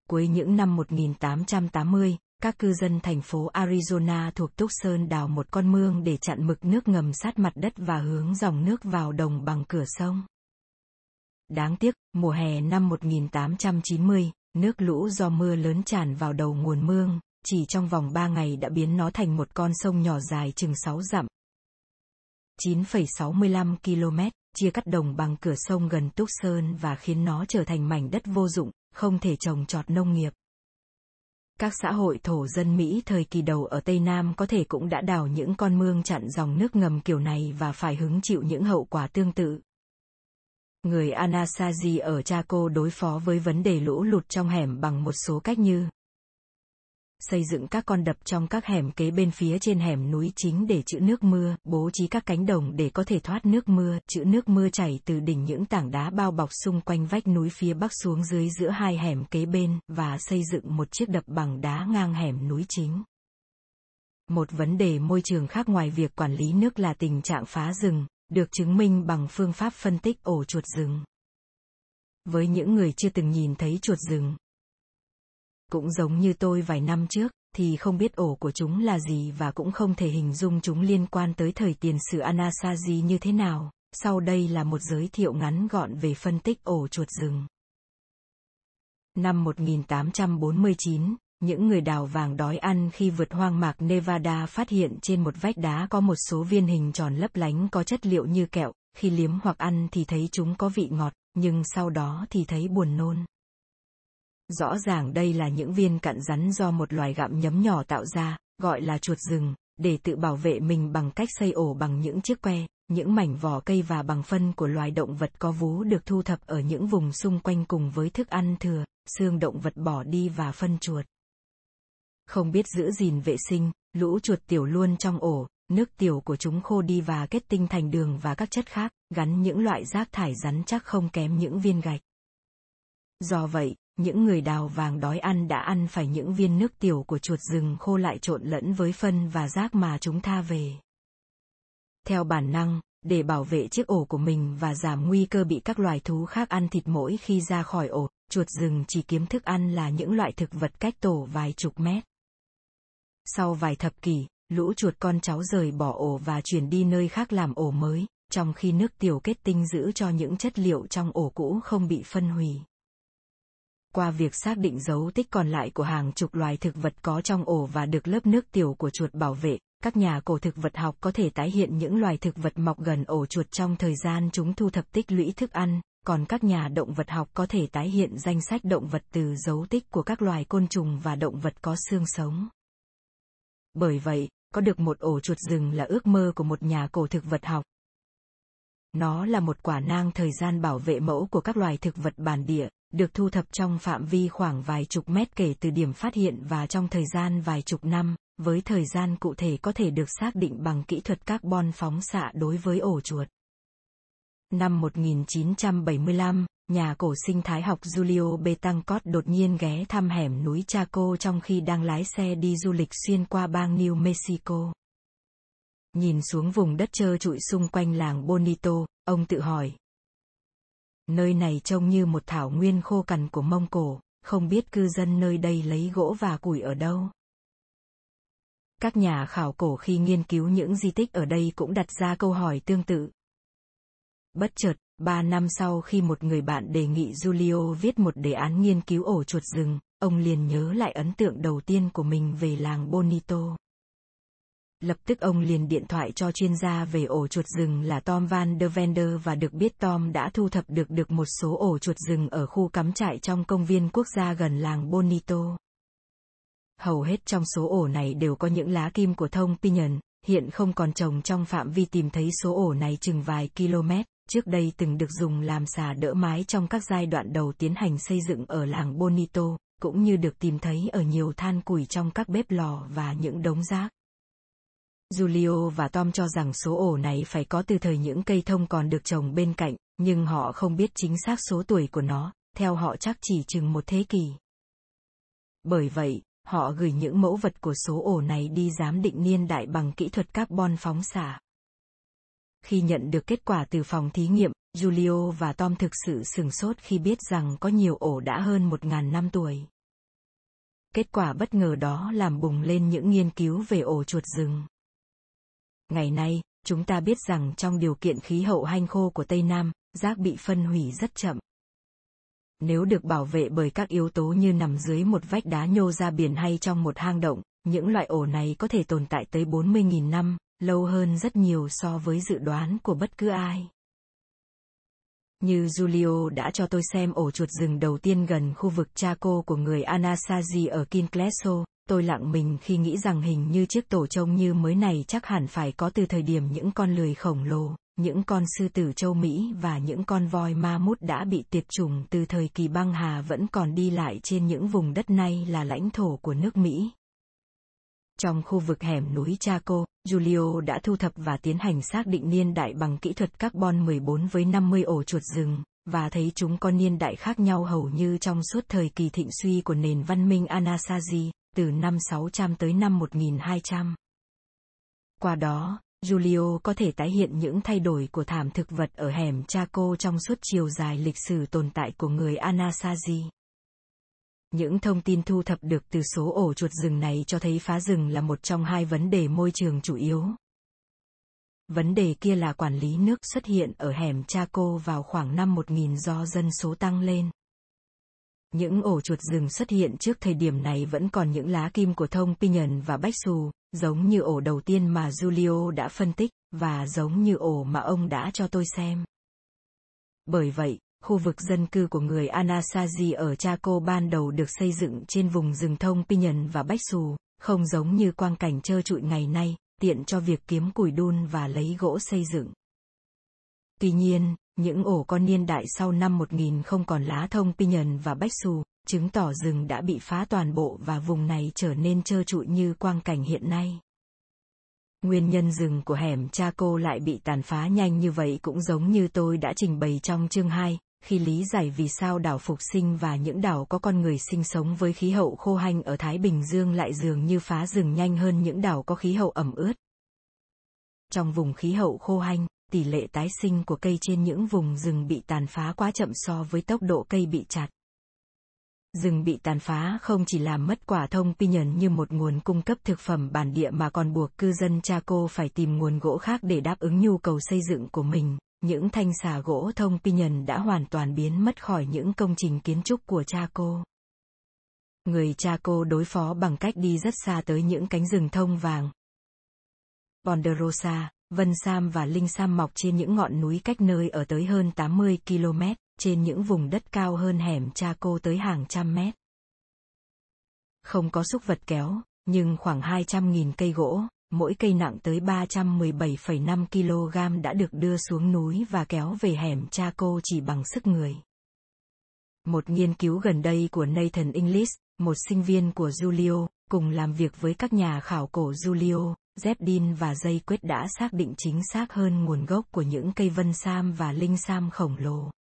[SPEAKER 1] Cuối những năm 1880, các cư dân thành phố Arizona thuộc Tucson đào một con mương để chặn mực nước ngầm sát mặt đất và hướng dòng nước vào đồng bằng cửa sông. Đáng tiếc, mùa hè năm 1890, nước lũ do mưa lớn tràn vào đầu nguồn mương, chỉ trong vòng 3 ngày đã biến nó thành một con sông nhỏ dài chừng 6 dặm. 9,65 km, chia cắt đồng bằng cửa sông gần Tucson và khiến nó trở thành mảnh đất vô dụng, không thể trồng trọt nông nghiệp. Các xã hội thổ dân Mỹ thời kỳ đầu ở Tây Nam có thể cũng đã đào những con mương chặn dòng nước ngầm kiểu này và phải hứng chịu những hậu quả tương tự. Người Anasazi ở Chaco đối phó với vấn đề lũ lụt trong hẻm bằng một số cách như xây dựng các con đập trong các hẻm kế bên phía trên hẻm núi chính để trữ nước mưa, bố trí các cánh đồng để có thể thoát nước mưa, trữ nước mưa chảy từ đỉnh những tảng đá bao bọc xung quanh vách núi phía bắc xuống dưới giữa hai hẻm kế bên, và xây dựng một chiếc đập bằng đá ngang hẻm núi chính. Một vấn đề môi trường khác ngoài việc quản lý nước là tình trạng phá rừng, được chứng minh bằng phương pháp phân tích ổ chuột rừng. Với những người chưa từng nhìn thấy chuột rừng, cũng giống như tôi vài năm trước, thì không biết ổ của chúng là gì và cũng không thể hình dung chúng liên quan tới thời tiền sử Anasazi như thế nào. Sau đây là một giới thiệu ngắn gọn về phân tích ổ chuột rừng. Năm 1849, những người đào vàng đói ăn khi vượt hoang mạc Nevada phát hiện trên một vách đá có một số viên hình tròn lấp lánh có chất liệu như kẹo, khi liếm hoặc ăn thì thấy chúng có vị ngọt, nhưng sau đó thì thấy buồn nôn. Rõ ràng đây là những viên cặn rắn do một loài gặm nhấm nhỏ tạo ra, gọi là chuột rừng, để tự bảo vệ mình bằng cách xây ổ bằng những chiếc que, những mảnh vỏ cây và bằng phân của loài động vật có vú được thu thập ở những vùng xung quanh cùng với thức ăn thừa, xương động vật bỏ đi và phân chuột. Không biết giữ gìn vệ sinh, lũ chuột tiểu luôn trong ổ, nước tiểu của chúng khô đi và kết tinh thành đường và các chất khác, gắn những loại rác thải rắn chắc không kém những viên gạch. Do vậy, những người đào vàng đói ăn đã ăn phải những viên nước tiểu của chuột rừng khô lại trộn lẫn với phân và rác mà chúng tha về. Theo bản năng, để bảo vệ chiếc ổ của mình và giảm nguy cơ bị các loài thú khác ăn thịt mỗi khi ra khỏi ổ, chuột rừng chỉ kiếm thức ăn là những loại thực vật cách tổ vài chục mét. Sau vài thập kỷ, lũ chuột con cháu rời bỏ ổ và chuyển đi nơi khác làm ổ mới, trong khi nước tiểu kết tinh giữ cho những chất liệu trong ổ cũ không bị phân hủy. Qua việc xác định dấu tích còn lại của hàng chục loài thực vật có trong ổ và được lớp nước tiểu của chuột bảo vệ, các nhà cổ thực vật học có thể tái hiện những loài thực vật mọc gần ổ chuột trong thời gian chúng thu thập tích lũy thức ăn, còn các nhà động vật học có thể tái hiện danh sách động vật từ dấu tích của các loài côn trùng và động vật có xương sống. Bởi vậy, có được một ổ chuột rừng là ước mơ của một nhà cổ thực vật học. Nó là một quả nang thời gian bảo vệ mẫu của các loài thực vật bản địa, được thu thập trong phạm vi khoảng vài chục mét kể từ điểm phát hiện và trong thời gian vài chục năm, với thời gian cụ thể có thể được xác định bằng kỹ thuật carbon phóng xạ đối với ổ chuột. Năm 1975, nhà cổ sinh thái học Julio Betancourt đột nhiên ghé thăm hẻm núi Chaco trong khi đang lái xe đi du lịch xuyên qua bang New Mexico. Nhìn xuống vùng đất trơ trụi xung quanh làng Bonito, ông tự hỏi. Nơi này trông như một thảo nguyên khô cằn của Mông Cổ, không biết cư dân nơi đây lấy gỗ và củi ở đâu. Các nhà khảo cổ khi nghiên cứu những di tích ở đây cũng đặt ra câu hỏi tương tự. Bất chợt, ba năm sau khi một người bạn đề nghị Julio viết một đề án nghiên cứu ổ chuột rừng, ông liền nhớ lại ấn tượng đầu tiên của mình về làng Bonito. Lập tức ông liền điện thoại cho chuyên gia về ổ chuột rừng là Tom Van der Vender và được biết Tom đã thu thập được được một số ổ chuột rừng ở khu cắm trại trong công viên quốc gia gần làng Bonito. Hầu hết trong số ổ này đều có những lá kim của thông pinion, hiện không còn trồng trong phạm vi tìm thấy số ổ này chừng vài km, trước đây từng được dùng làm xà đỡ mái trong các giai đoạn đầu tiến hành xây dựng ở làng Bonito, cũng như được tìm thấy ở nhiều than củi trong các bếp lò và những đống rác. Julio và Tom cho rằng số ổ này phải có từ thời những cây thông còn được trồng bên cạnh, nhưng họ không biết chính xác số tuổi của nó, theo họ chắc chỉ chừng một thế kỷ. Bởi vậy, họ gửi những mẫu vật của số ổ này đi giám định niên đại bằng kỹ thuật carbon phóng xạ. Khi nhận được kết quả từ phòng thí nghiệm, Julio và Tom thực sự sửng sốt khi biết rằng có nhiều ổ đã hơn 1.000 năm tuổi. Kết quả bất ngờ đó làm bùng lên những nghiên cứu về ổ chuột rừng. Ngày nay, chúng ta biết rằng trong điều kiện khí hậu hanh khô của Tây Nam, rác bị phân hủy rất chậm. Nếu được bảo vệ bởi các yếu tố như nằm dưới một vách đá nhô ra biển hay trong một hang động, những loại ổ này có thể tồn tại tới 40.000 năm, lâu hơn rất nhiều so với dự đoán của bất cứ ai. Như Julio đã cho tôi xem ổ chuột rừng đầu tiên gần khu vực Chaco của người Anasazi ở Kincleso, tôi lặng mình khi nghĩ rằng hình như chiếc tổ trông như mới này chắc hẳn phải có từ thời điểm những con lười khổng lồ, những con sư tử châu Mỹ và những con voi ma mút đã bị tiệt chủng từ thời kỳ băng hà vẫn còn đi lại trên những vùng đất nay là lãnh thổ của nước Mỹ. Trong khu vực hẻm núi Chaco, Julio đã thu thập và tiến hành xác định niên đại bằng kỹ thuật carbon 14 với 50 ổ chuột rừng, và thấy chúng có niên đại khác nhau hầu như trong suốt thời kỳ thịnh suy của nền văn minh Anasazi, từ năm 600 tới năm 1200. Qua đó, Julio có thể tái hiện những thay đổi của thảm thực vật ở hẻm Chaco trong suốt chiều dài lịch sử tồn tại của người Anasazi. Những thông tin thu thập được từ số ổ chuột rừng này cho thấy phá rừng là một trong hai vấn đề môi trường chủ yếu. Vấn đề kia là quản lý nước xuất hiện ở hẻm Chaco vào khoảng năm 1000 do dân số tăng lên. Những ổ chuột rừng xuất hiện trước thời điểm này vẫn còn những lá kim của thông pinion và bách xù, giống như ổ đầu tiên mà Julio đã phân tích, và giống như ổ mà ông đã cho tôi xem. Bởi vậy, khu vực dân cư của người Anasazi ở Chaco ban đầu được xây dựng trên vùng rừng thông Pinyon và bách xù, không giống như quang cảnh trơ trụi ngày nay, tiện cho việc kiếm củi đun và lấy gỗ xây dựng. Tuy nhiên, những ổ con niên đại sau năm 1000 không còn lá thông Pinyon và bách xù, chứng tỏ rừng đã bị phá toàn bộ và vùng này trở nên trơ trụi như quang cảnh hiện nay. Nguyên nhân rừng của hẻm Chaco lại bị tàn phá nhanh như vậy cũng giống như tôi đã trình bày trong chương 2, khi lý giải vì sao đảo Phục Sinh và những đảo có con người sinh sống với khí hậu khô hanh ở Thái Bình Dương lại dường như phá rừng nhanh hơn những đảo có khí hậu ẩm ướt. Trong vùng khí hậu khô hanh, tỷ lệ tái sinh của cây trên những vùng rừng bị tàn phá quá chậm so với tốc độ cây bị chặt. Rừng bị tàn phá không chỉ làm mất quả thông pinion như một nguồn cung cấp thực phẩm bản địa mà còn buộc cư dân Chaco phải tìm nguồn gỗ khác để đáp ứng nhu cầu xây dựng của mình. Những thanh xà gỗ thông pinion đã hoàn toàn biến mất khỏi những công trình kiến trúc của cha cô. Người cha cô đối phó bằng cách đi rất xa tới những cánh rừng thông vàng. Ponderosa, Vân Sam và Linh Sam mọc trên những ngọn núi cách nơi ở tới hơn 80 km, trên những vùng đất cao hơn hẻm cha cô tới hàng trăm mét. Không có xúc vật kéo, nhưng khoảng 200.000 cây gỗ, mỗi cây nặng tới 317,5 kg đã được đưa xuống núi và kéo về hẻm Chaco chỉ bằng sức người. Một nghiên cứu gần đây của Nathan English, một sinh viên của Julio, cùng làm việc với các nhà khảo cổ Julio, Zepdin và dây quyết đã xác định chính xác hơn nguồn gốc của những cây vân sam và linh sam khổng lồ.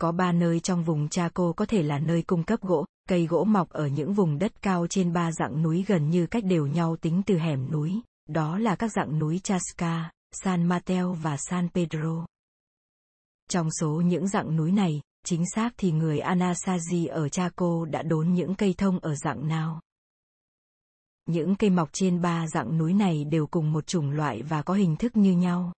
[SPEAKER 1] Có ba nơi trong vùng Chaco có thể là nơi cung cấp gỗ, cây gỗ mọc ở những vùng đất cao trên ba dạng núi gần như cách đều nhau tính từ hẻm núi, đó là các dạng núi Chasca, San Mateo và San Pedro. Trong số những dạng núi này, chính xác thì người Anasazi ở Chaco đã đốn những cây thông ở dạng nào. Những cây mọc trên ba dạng núi này đều cùng một chủng loại và có hình thức như nhau.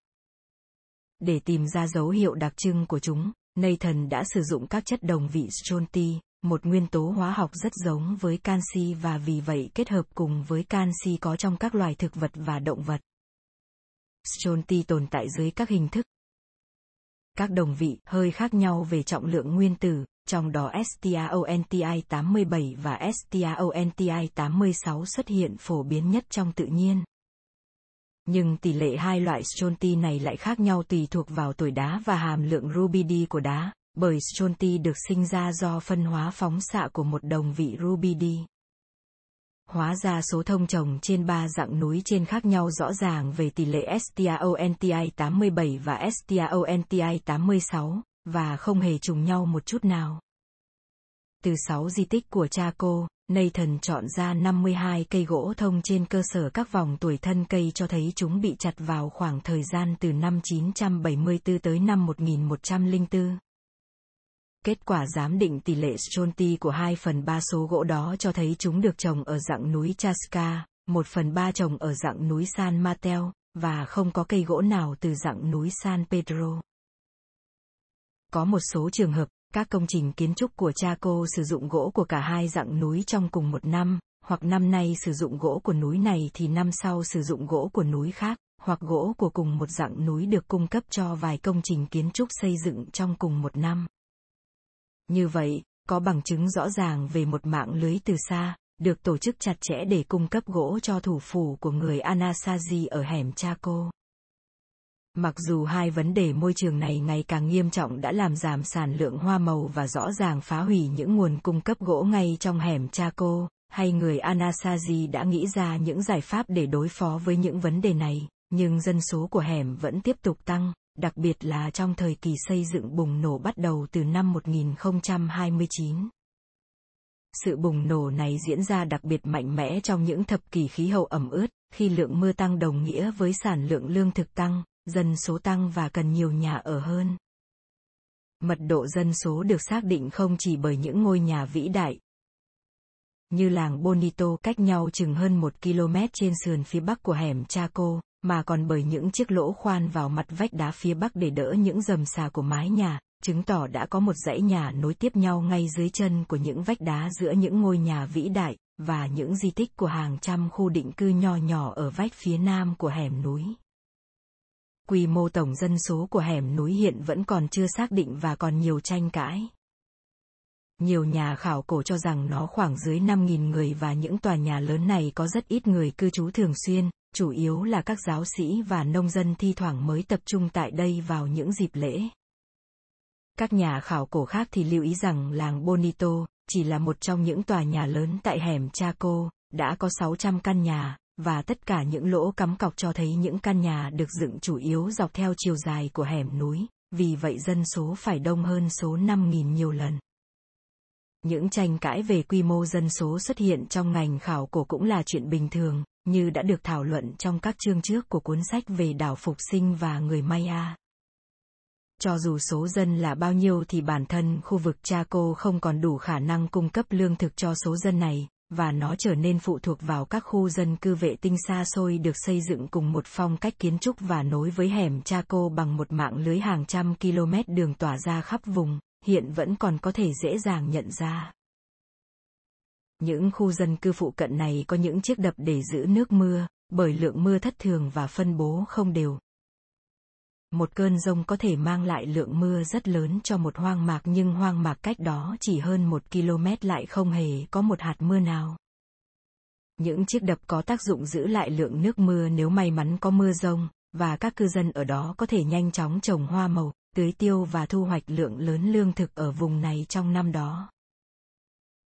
[SPEAKER 1] Để tìm ra dấu hiệu đặc trưng của chúng, Nathan đã sử dụng các chất đồng vị Stronti, một nguyên tố hóa học rất giống với canxi và vì vậy kết hợp cùng với canxi có trong các loài thực vật và động vật. Stronti tồn tại dưới các hình thức. Các đồng vị hơi khác nhau về trọng lượng nguyên tử, trong đó STRONTI 87 và STRONTI 86 xuất hiện phổ biến nhất trong tự nhiên. Nhưng tỷ lệ hai loại stronti này lại khác nhau tùy thuộc vào tuổi đá và hàm lượng rubidi của đá, bởi stronti được sinh ra do phân hóa phóng xạ của một đồng vị rubidi Hóa ra số thông trồng trên ba dạng núi trên khác nhau rõ ràng về tỷ lệ STRONTI 87 và STRONTI 86, và không hề trùng nhau một chút nào. Từ 6 di tích của cha cô, Nathan chọn ra 52 cây gỗ thông trên cơ sở các vòng tuổi thân cây cho thấy chúng bị chặt vào khoảng thời gian từ năm 974 tới năm 1104. Kết quả giám định tỷ lệ stronti của 2 phần 3 số gỗ đó cho thấy chúng được trồng ở dạng núi Chaska, 1 phần 3 trồng ở dạng núi San Mateo, và không có cây gỗ nào từ dạng núi San Pedro. Có một số trường hợp, các công trình kiến trúc của Chaco sử dụng gỗ của cả hai dạng núi trong cùng một năm, hoặc năm nay sử dụng gỗ của núi này thì năm sau sử dụng gỗ của núi khác, hoặc gỗ của cùng một dạng núi được cung cấp cho vài công trình kiến trúc xây dựng trong cùng một năm. Như vậy, có bằng chứng rõ ràng về một mạng lưới từ xa, được tổ chức chặt chẽ để cung cấp gỗ cho thủ phủ của người Anasazi ở hẻm Chaco. Mặc dù hai vấn đề môi trường này ngày càng nghiêm trọng đã làm giảm sản lượng hoa màu và rõ ràng phá hủy những nguồn cung cấp gỗ ngay trong hẻm Chaco, hay người Anasazi đã nghĩ ra những giải pháp để đối phó với những vấn đề này, nhưng dân số của hẻm vẫn tiếp tục tăng, đặc biệt là trong thời kỳ xây dựng bùng nổ bắt đầu từ năm 1029. Sự bùng nổ này diễn ra đặc biệt mạnh mẽ trong những thập kỷ khí hậu ẩm ướt, khi lượng mưa tăng đồng nghĩa với sản lượng lương thực tăng, dân số tăng và cần nhiều nhà ở hơn. Mật độ dân số được xác định không chỉ bởi những ngôi nhà vĩ đại, như làng Bonito cách nhau chừng hơn một km trên sườn phía bắc của hẻm Chaco, mà còn bởi những chiếc lỗ khoan vào mặt vách đá phía bắc để đỡ những dầm xà của mái nhà, chứng tỏ đã có một dãy nhà nối tiếp nhau ngay dưới chân của những vách đá giữa những ngôi nhà vĩ đại, và những di tích của hàng trăm khu định cư nho nhỏ ở vách phía nam của hẻm núi. Quy mô tổng dân số của hẻm núi hiện vẫn còn chưa xác định và còn nhiều tranh cãi. Nhiều nhà khảo cổ cho rằng nó khoảng dưới 5.000 người và những tòa nhà lớn này có rất ít người cư trú thường xuyên, chủ yếu là các giáo sĩ và nông dân thi thoảng mới tập trung tại đây vào những dịp lễ. Các nhà khảo cổ khác thì lưu ý rằng làng Bonito chỉ là một trong những tòa nhà lớn tại hẻm Chaco, đã có 600 căn nhà, và tất cả những lỗ cắm cọc cho thấy những căn nhà được dựng chủ yếu dọc theo chiều dài của hẻm núi, vì vậy dân số phải đông hơn số 5.000 nhiều lần. Những tranh cãi về quy mô dân số xuất hiện trong ngành khảo cổ cũng là chuyện bình thường, như đã được thảo luận trong các chương trước của cuốn sách về đảo phục sinh và người Maya. Cho dù số dân là bao nhiêu thì bản thân khu vực Chaco không còn đủ khả năng cung cấp lương thực cho số dân này, và nó trở nên phụ thuộc vào các khu dân cư vệ tinh xa xôi được xây dựng cùng một phong cách kiến trúc và nối với hẻm Chaco bằng một mạng lưới hàng trăm km đường tỏa ra khắp vùng, hiện vẫn còn có thể dễ dàng nhận ra. Những khu dân cư phụ cận này có những chiếc đập để giữ nước mưa, bởi lượng mưa thất thường và phân bố không đều. Một cơn rông có thể mang lại lượng mưa rất lớn cho một hoang mạc nhưng hoang mạc cách đó chỉ hơn một km lại không hề có một hạt mưa nào. Những chiếc đập có tác dụng giữ lại lượng nước mưa nếu may mắn có mưa rông, và các cư dân ở đó có thể nhanh chóng trồng hoa màu, tưới tiêu và thu hoạch lượng lớn lương thực ở vùng này trong năm đó.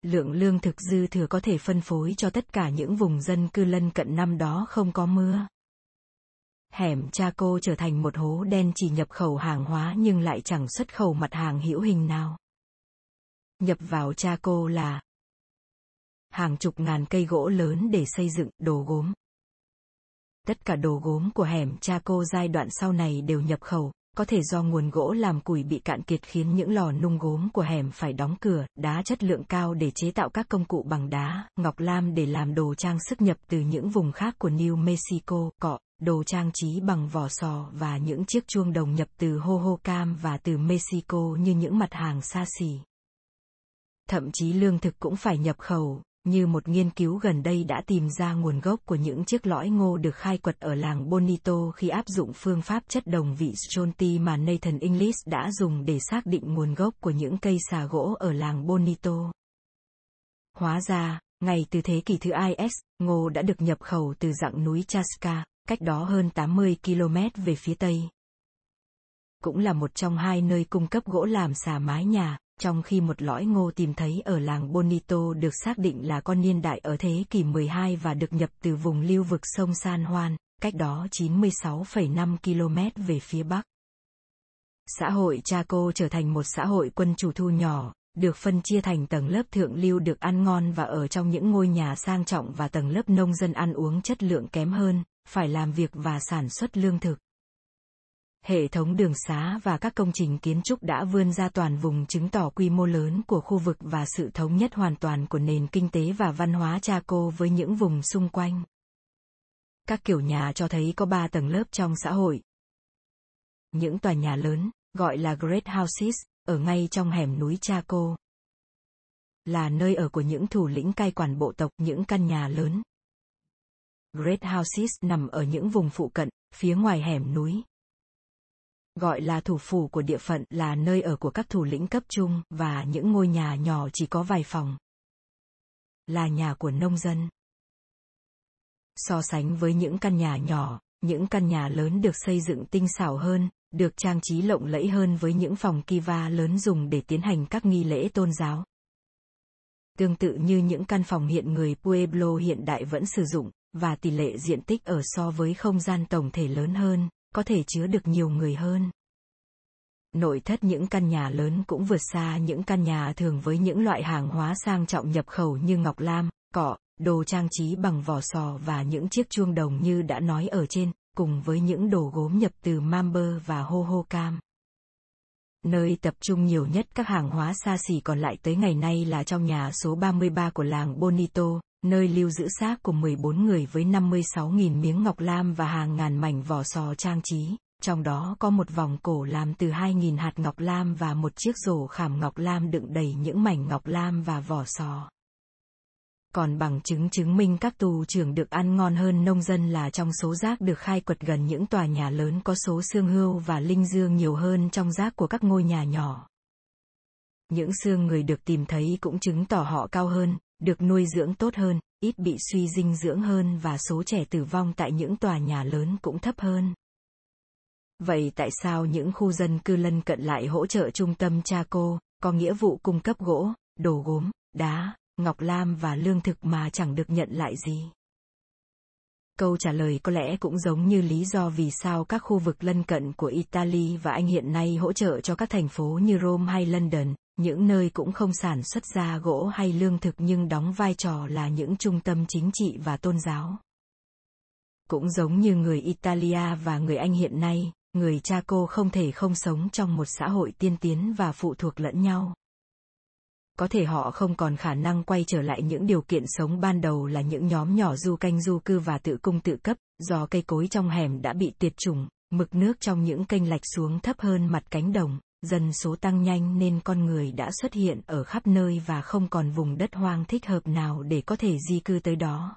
[SPEAKER 1] Lượng lương thực dư thừa có thể phân phối cho tất cả những vùng dân cư lân cận năm đó không có mưa. Hẻm Chaco trở thành một hố đen chỉ nhập khẩu hàng hóa nhưng lại chẳng xuất khẩu mặt hàng hữu hình nào. Nhập vào Chaco là hàng chục ngàn cây gỗ lớn để xây dựng đồ gốm. Tất cả đồ gốm của hẻm Chaco giai đoạn sau này đều nhập khẩu, có thể do nguồn gỗ làm củi bị cạn kiệt khiến những lò nung gốm của hẻm phải đóng cửa, đá chất lượng cao để chế tạo các công cụ bằng đá, ngọc lam để làm đồ trang sức nhập từ những vùng khác của New Mexico, cọ, đồ trang trí bằng vỏ sò và những chiếc chuông đồng nhập từ Hohokam và từ Mexico như những mặt hàng xa xỉ. thậm chí lương thực cũng phải nhập khẩu, như một nghiên cứu gần đây đã tìm ra nguồn gốc của những chiếc lõi ngô được khai quật ở làng Bonito khi áp dụng phương pháp chất đồng vị Stronti mà Nathan English đã dùng để xác định nguồn gốc của những cây xà gỗ ở làng Bonito. Hóa ra, ngày từ thế kỷ thứ IS, ngô đã được nhập khẩu từ dặng núi Chaska, cách đó hơn 80 km về phía tây. Cũng là một trong hai nơi cung cấp gỗ làm xà mái nhà, trong khi một lõi ngô tìm thấy ở làng Bonito được xác định là con niên đại ở thế kỷ 12 và được nhập từ vùng lưu vực sông San Juan, cách đó 96,5 km về phía bắc. Xã hội Chaco trở thành một xã hội quân chủ thu nhỏ, được phân chia thành tầng lớp thượng lưu được ăn ngon và ở trong những ngôi nhà sang trọng và tầng lớp nông dân ăn uống chất lượng kém hơn, phải làm việc và sản xuất lương thực. Hệ thống đường xá và các công trình kiến trúc đã vươn ra toàn vùng chứng tỏ quy mô lớn của khu vực và sự thống nhất hoàn toàn của nền kinh tế và văn hóa Chaco với những vùng xung quanh. Các kiểu nhà cho thấy có ba tầng lớp trong xã hội. Những tòa nhà lớn, gọi là Great Houses, ở ngay trong hẻm núi Chaco. Là nơi ở của những thủ lĩnh cai quản bộ tộc những căn nhà lớn. Great Houses nằm ở những vùng phụ cận, phía ngoài hẻm núi. Gọi là thủ phủ của địa phận là nơi ở của các thủ lĩnh cấp trung và những ngôi nhà nhỏ chỉ có vài phòng. Là nhà của nông dân. So sánh với những căn nhà nhỏ, những căn nhà lớn được xây dựng tinh xảo hơn, được trang trí lộng lẫy hơn với những phòng kiva lớn dùng để tiến hành các nghi lễ tôn giáo. Tương tự như những căn phòng hiện người Pueblo hiện đại vẫn sử dụng, và tỷ lệ diện tích ở so với không gian tổng thể lớn hơn, có thể chứa được nhiều người hơn. Nội thất những căn nhà lớn cũng vượt xa những căn nhà thường với những loại hàng hóa sang trọng nhập khẩu như ngọc lam, cọ, đồ trang trí bằng vỏ sò và những chiếc chuông đồng như đã nói ở trên, cùng với những đồ gốm nhập từ Mamber và Hohokam. Nơi tập trung nhiều nhất các hàng hóa xa xỉ còn lại tới ngày nay là trong nhà số 33 của làng Bonito, nơi lưu giữ xác của 14 người với 56.000 miếng ngọc lam và hàng ngàn mảnh vỏ sò trang trí, trong đó có một vòng cổ làm từ 2.000 hạt ngọc lam và một chiếc rổ khảm ngọc lam đựng đầy những mảnh ngọc lam và vỏ sò. Còn bằng chứng chứng minh các tù trưởng được ăn ngon hơn nông dân là trong số rác được khai quật gần những tòa nhà lớn có số xương hươu và linh dương nhiều hơn trong rác của các ngôi nhà nhỏ. Những xương người được tìm thấy cũng chứng tỏ họ cao hơn, được nuôi dưỡng tốt hơn, ít bị suy dinh dưỡng hơn và số trẻ tử vong tại những tòa nhà lớn cũng thấp hơn. Vậy tại sao những khu dân cư lân cận lại hỗ trợ trung tâm Chaco, có nghĩa vụ cung cấp gỗ, đồ gốm, đá, ngọc lam và lương thực mà chẳng được nhận lại gì? Câu trả lời có lẽ cũng giống như lý do vì sao các khu vực lân cận của Italy và Anh hiện nay hỗ trợ cho các thành phố như Rome hay London, những nơi cũng không sản xuất ra gỗ hay lương thực nhưng đóng vai trò là những trung tâm chính trị và tôn giáo. Cũng giống như người Italia và người Anh hiện nay, người cha cô không thể không sống trong một xã hội tiên tiến và phụ thuộc lẫn nhau. Có thể họ không còn khả năng quay trở lại những điều kiện sống ban đầu là những nhóm nhỏ du canh du cư và tự cung tự cấp, do cây cối trong hẻm đã bị tuyệt chủng, mực nước trong những kênh lạch xuống thấp hơn mặt cánh đồng, dân số tăng nhanh nên con người đã xuất hiện ở khắp nơi và không còn vùng đất hoang thích hợp nào để có thể di cư tới đó.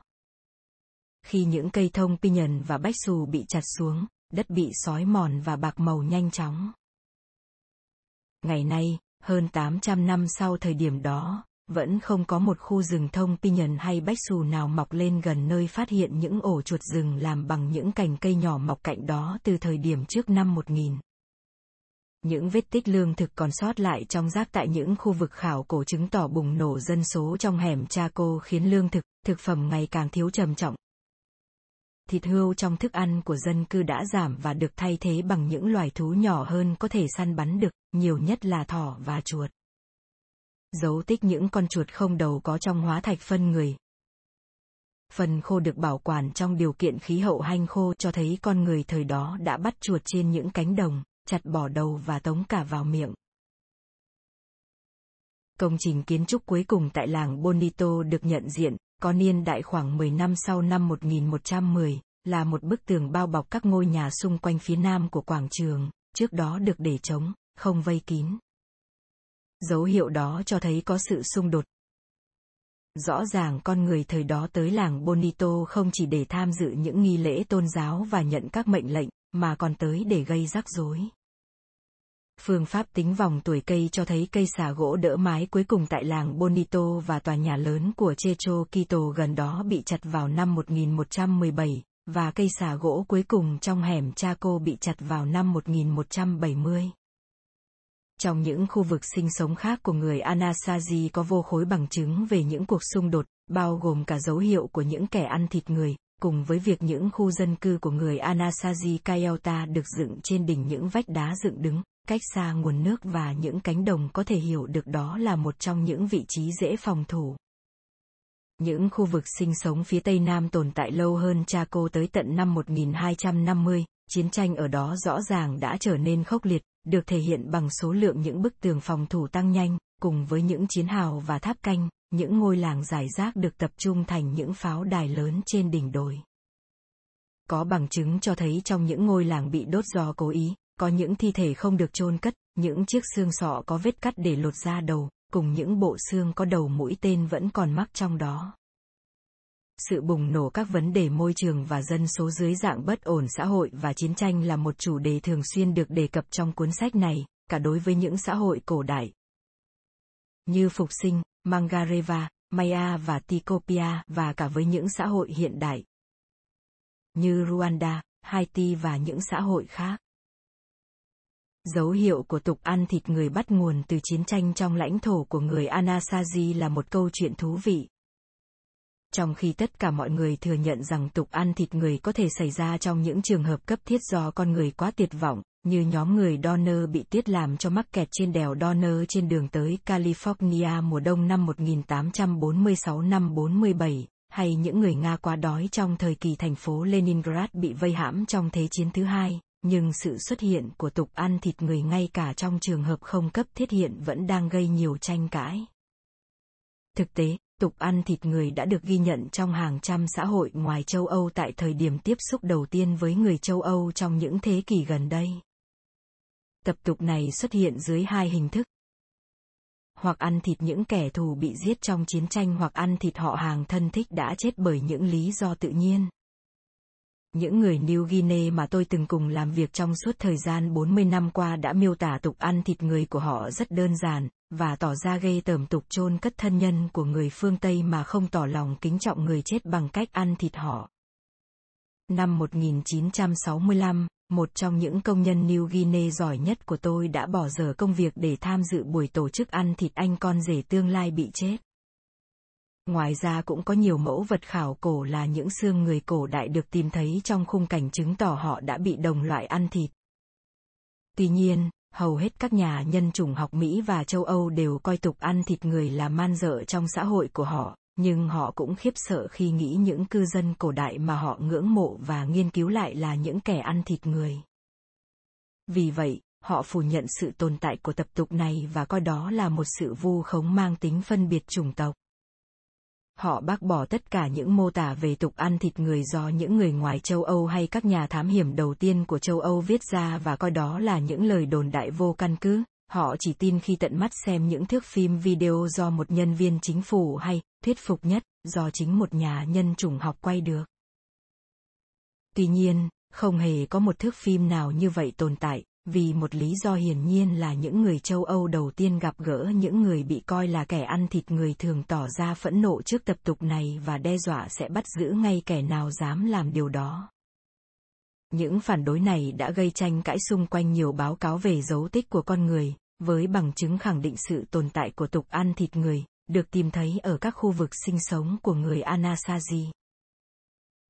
[SPEAKER 1] Khi những cây thông pinyon và bách xù bị chặt xuống, đất bị sói mòn và bạc màu nhanh chóng. Ngày nay, hơn 800 năm sau thời điểm đó, vẫn không có một khu rừng thông pinyon hay bách xù nào mọc lên gần nơi phát hiện những ổ chuột rừng làm bằng những cành cây nhỏ mọc cạnh đó từ thời điểm trước năm 1000. Những vết tích lương thực còn sót lại trong rác tại những khu vực khảo cổ chứng tỏ bùng nổ dân số trong hẻm Chaco khiến lương thực, thực phẩm ngày càng thiếu trầm trọng. Thịt hươu trong thức ăn của dân cư đã giảm và được thay thế bằng những loài thú nhỏ hơn có thể săn bắn được, nhiều nhất là thỏ và chuột. Dấu tích những con chuột không đầu có trong hóa thạch phân người. Phần khô được bảo quản trong điều kiện khí hậu hanh khô cho thấy con người thời đó đã bắt chuột trên những cánh đồng, chặt bỏ đầu và tống cả vào miệng. Công trình kiến trúc cuối cùng tại làng Bonito được nhận diện, có niên đại khoảng 10 năm sau năm 1110, là một bức tường bao bọc các ngôi nhà xung quanh phía nam của quảng trường, trước đó được để trống, không vây kín. Dấu hiệu đó cho thấy có sự xung đột. Rõ ràng con người thời đó tới làng Bonito không chỉ để tham dự những nghi lễ tôn giáo và nhận các mệnh lệnh, mà còn tới để gây rắc rối. Phương pháp tính vòng tuổi cây cho thấy cây xà gỗ đỡ mái cuối cùng tại làng Bonito và tòa nhà lớn của Checho Quito gần đó bị chặt vào năm 1117, và cây xà gỗ cuối cùng trong hẻm Chaco bị chặt vào năm 1170. Trong những khu vực sinh sống khác của người Anasazi có vô khối bằng chứng về những cuộc xung đột, bao gồm cả dấu hiệu của những kẻ ăn thịt người, cùng với việc những khu dân cư của người Anasazi Kayota được dựng trên đỉnh những vách đá dựng đứng, cách xa nguồn nước và những cánh đồng có thể hiểu được đó là một trong những vị trí dễ phòng thủ. Những khu vực sinh sống phía Tây Nam tồn tại lâu hơn Chaco tới tận năm 1250, chiến tranh ở đó rõ ràng đã trở nên khốc liệt, được thể hiện bằng số lượng những bức tường phòng thủ tăng nhanh, cùng với những chiến hào và tháp canh, những ngôi làng giải rác được tập trung thành những pháo đài lớn trên đỉnh đồi. Có bằng chứng cho thấy trong những ngôi làng bị đốt do cố ý, có những thi thể không được chôn cất, những chiếc xương sọ có vết cắt để lột ra đầu, cùng những bộ xương có đầu mũi tên vẫn còn mắc trong đó. Sự bùng nổ các vấn đề môi trường và dân số dưới dạng bất ổn xã hội và chiến tranh là một chủ đề thường xuyên được đề cập trong cuốn sách này, cả đối với những xã hội cổ đại. Như Phục sinh, Mangareva, Maya và Tikopia và cả với những xã hội hiện đại. Như Rwanda, Haiti và những xã hội khác. Dấu hiệu của tục ăn thịt người bắt nguồn từ chiến tranh trong lãnh thổ của người Anasazi là một câu chuyện thú vị. Trong khi tất cả mọi người thừa nhận rằng tục ăn thịt người có thể xảy ra trong những trường hợp cấp thiết do con người quá tuyệt vọng, như nhóm người Donner bị tiết làm cho mắc kẹt trên đèo Donner trên đường tới California mùa đông năm 1846 năm 47, hay những người Nga quá đói trong thời kỳ thành phố Leningrad bị vây hãm trong Thế chiến thứ hai, nhưng sự xuất hiện của tục ăn thịt người ngay cả trong trường hợp không cấp thiết hiện vẫn đang gây nhiều tranh cãi. Thực tế, tục ăn thịt người đã được ghi nhận trong hàng trăm xã hội ngoài châu Âu tại thời điểm tiếp xúc đầu tiên với người châu Âu trong những thế kỷ gần đây. Tập tục này xuất hiện dưới hai hình thức. Hoặc ăn thịt những kẻ thù bị giết trong chiến tranh hoặc ăn thịt họ hàng thân thích đã chết bởi những lý do tự nhiên. Những người New Guinea mà tôi từng cùng làm việc trong suốt thời gian 40 năm qua đã miêu tả tục ăn thịt người của họ rất đơn giản, và tỏ ra ghê tởm tục chôn cất thân nhân của người phương Tây mà không tỏ lòng kính trọng người chết bằng cách ăn thịt họ. Năm 1965, một trong những công nhân New Guinea giỏi nhất của tôi đã bỏ giờ công việc để tham dự buổi tổ chức ăn thịt anh con rể tương lai bị chết. Ngoài ra cũng có nhiều mẫu vật khảo cổ là những xương người cổ đại được tìm thấy trong khung cảnh chứng tỏ họ đã bị đồng loại ăn thịt. Tuy nhiên, hầu hết các nhà nhân chủng học Mỹ và châu Âu đều coi tục ăn thịt người là man dợ trong xã hội của họ, nhưng họ cũng khiếp sợ khi nghĩ những cư dân cổ đại mà họ ngưỡng mộ và nghiên cứu lại là những kẻ ăn thịt người. Vì vậy, họ phủ nhận sự tồn tại của tập tục này và coi đó là một sự vu khống mang tính phân biệt chủng tộc. Họ bác bỏ tất cả những mô tả về tục ăn thịt người do những người ngoài châu Âu hay các nhà thám hiểm đầu tiên của châu Âu viết ra và coi đó là những lời đồn đại vô căn cứ. Họ chỉ tin khi tận mắt xem những thước phim video do một nhân viên chính phủ hay, thuyết phục nhất, do chính một nhà nhân chủng học quay được. Tuy nhiên, không hề có một thước phim nào như vậy tồn tại, vì một lý do hiển nhiên là những người châu Âu đầu tiên gặp gỡ những người bị coi là kẻ ăn thịt người thường tỏ ra phẫn nộ trước tập tục này và đe dọa sẽ bắt giữ ngay kẻ nào dám làm điều đó. Những phản đối này đã gây tranh cãi xung quanh nhiều báo cáo về dấu tích của con người, với bằng chứng khẳng định sự tồn tại của tục ăn thịt người, được tìm thấy ở các khu vực sinh sống của người Anasazi.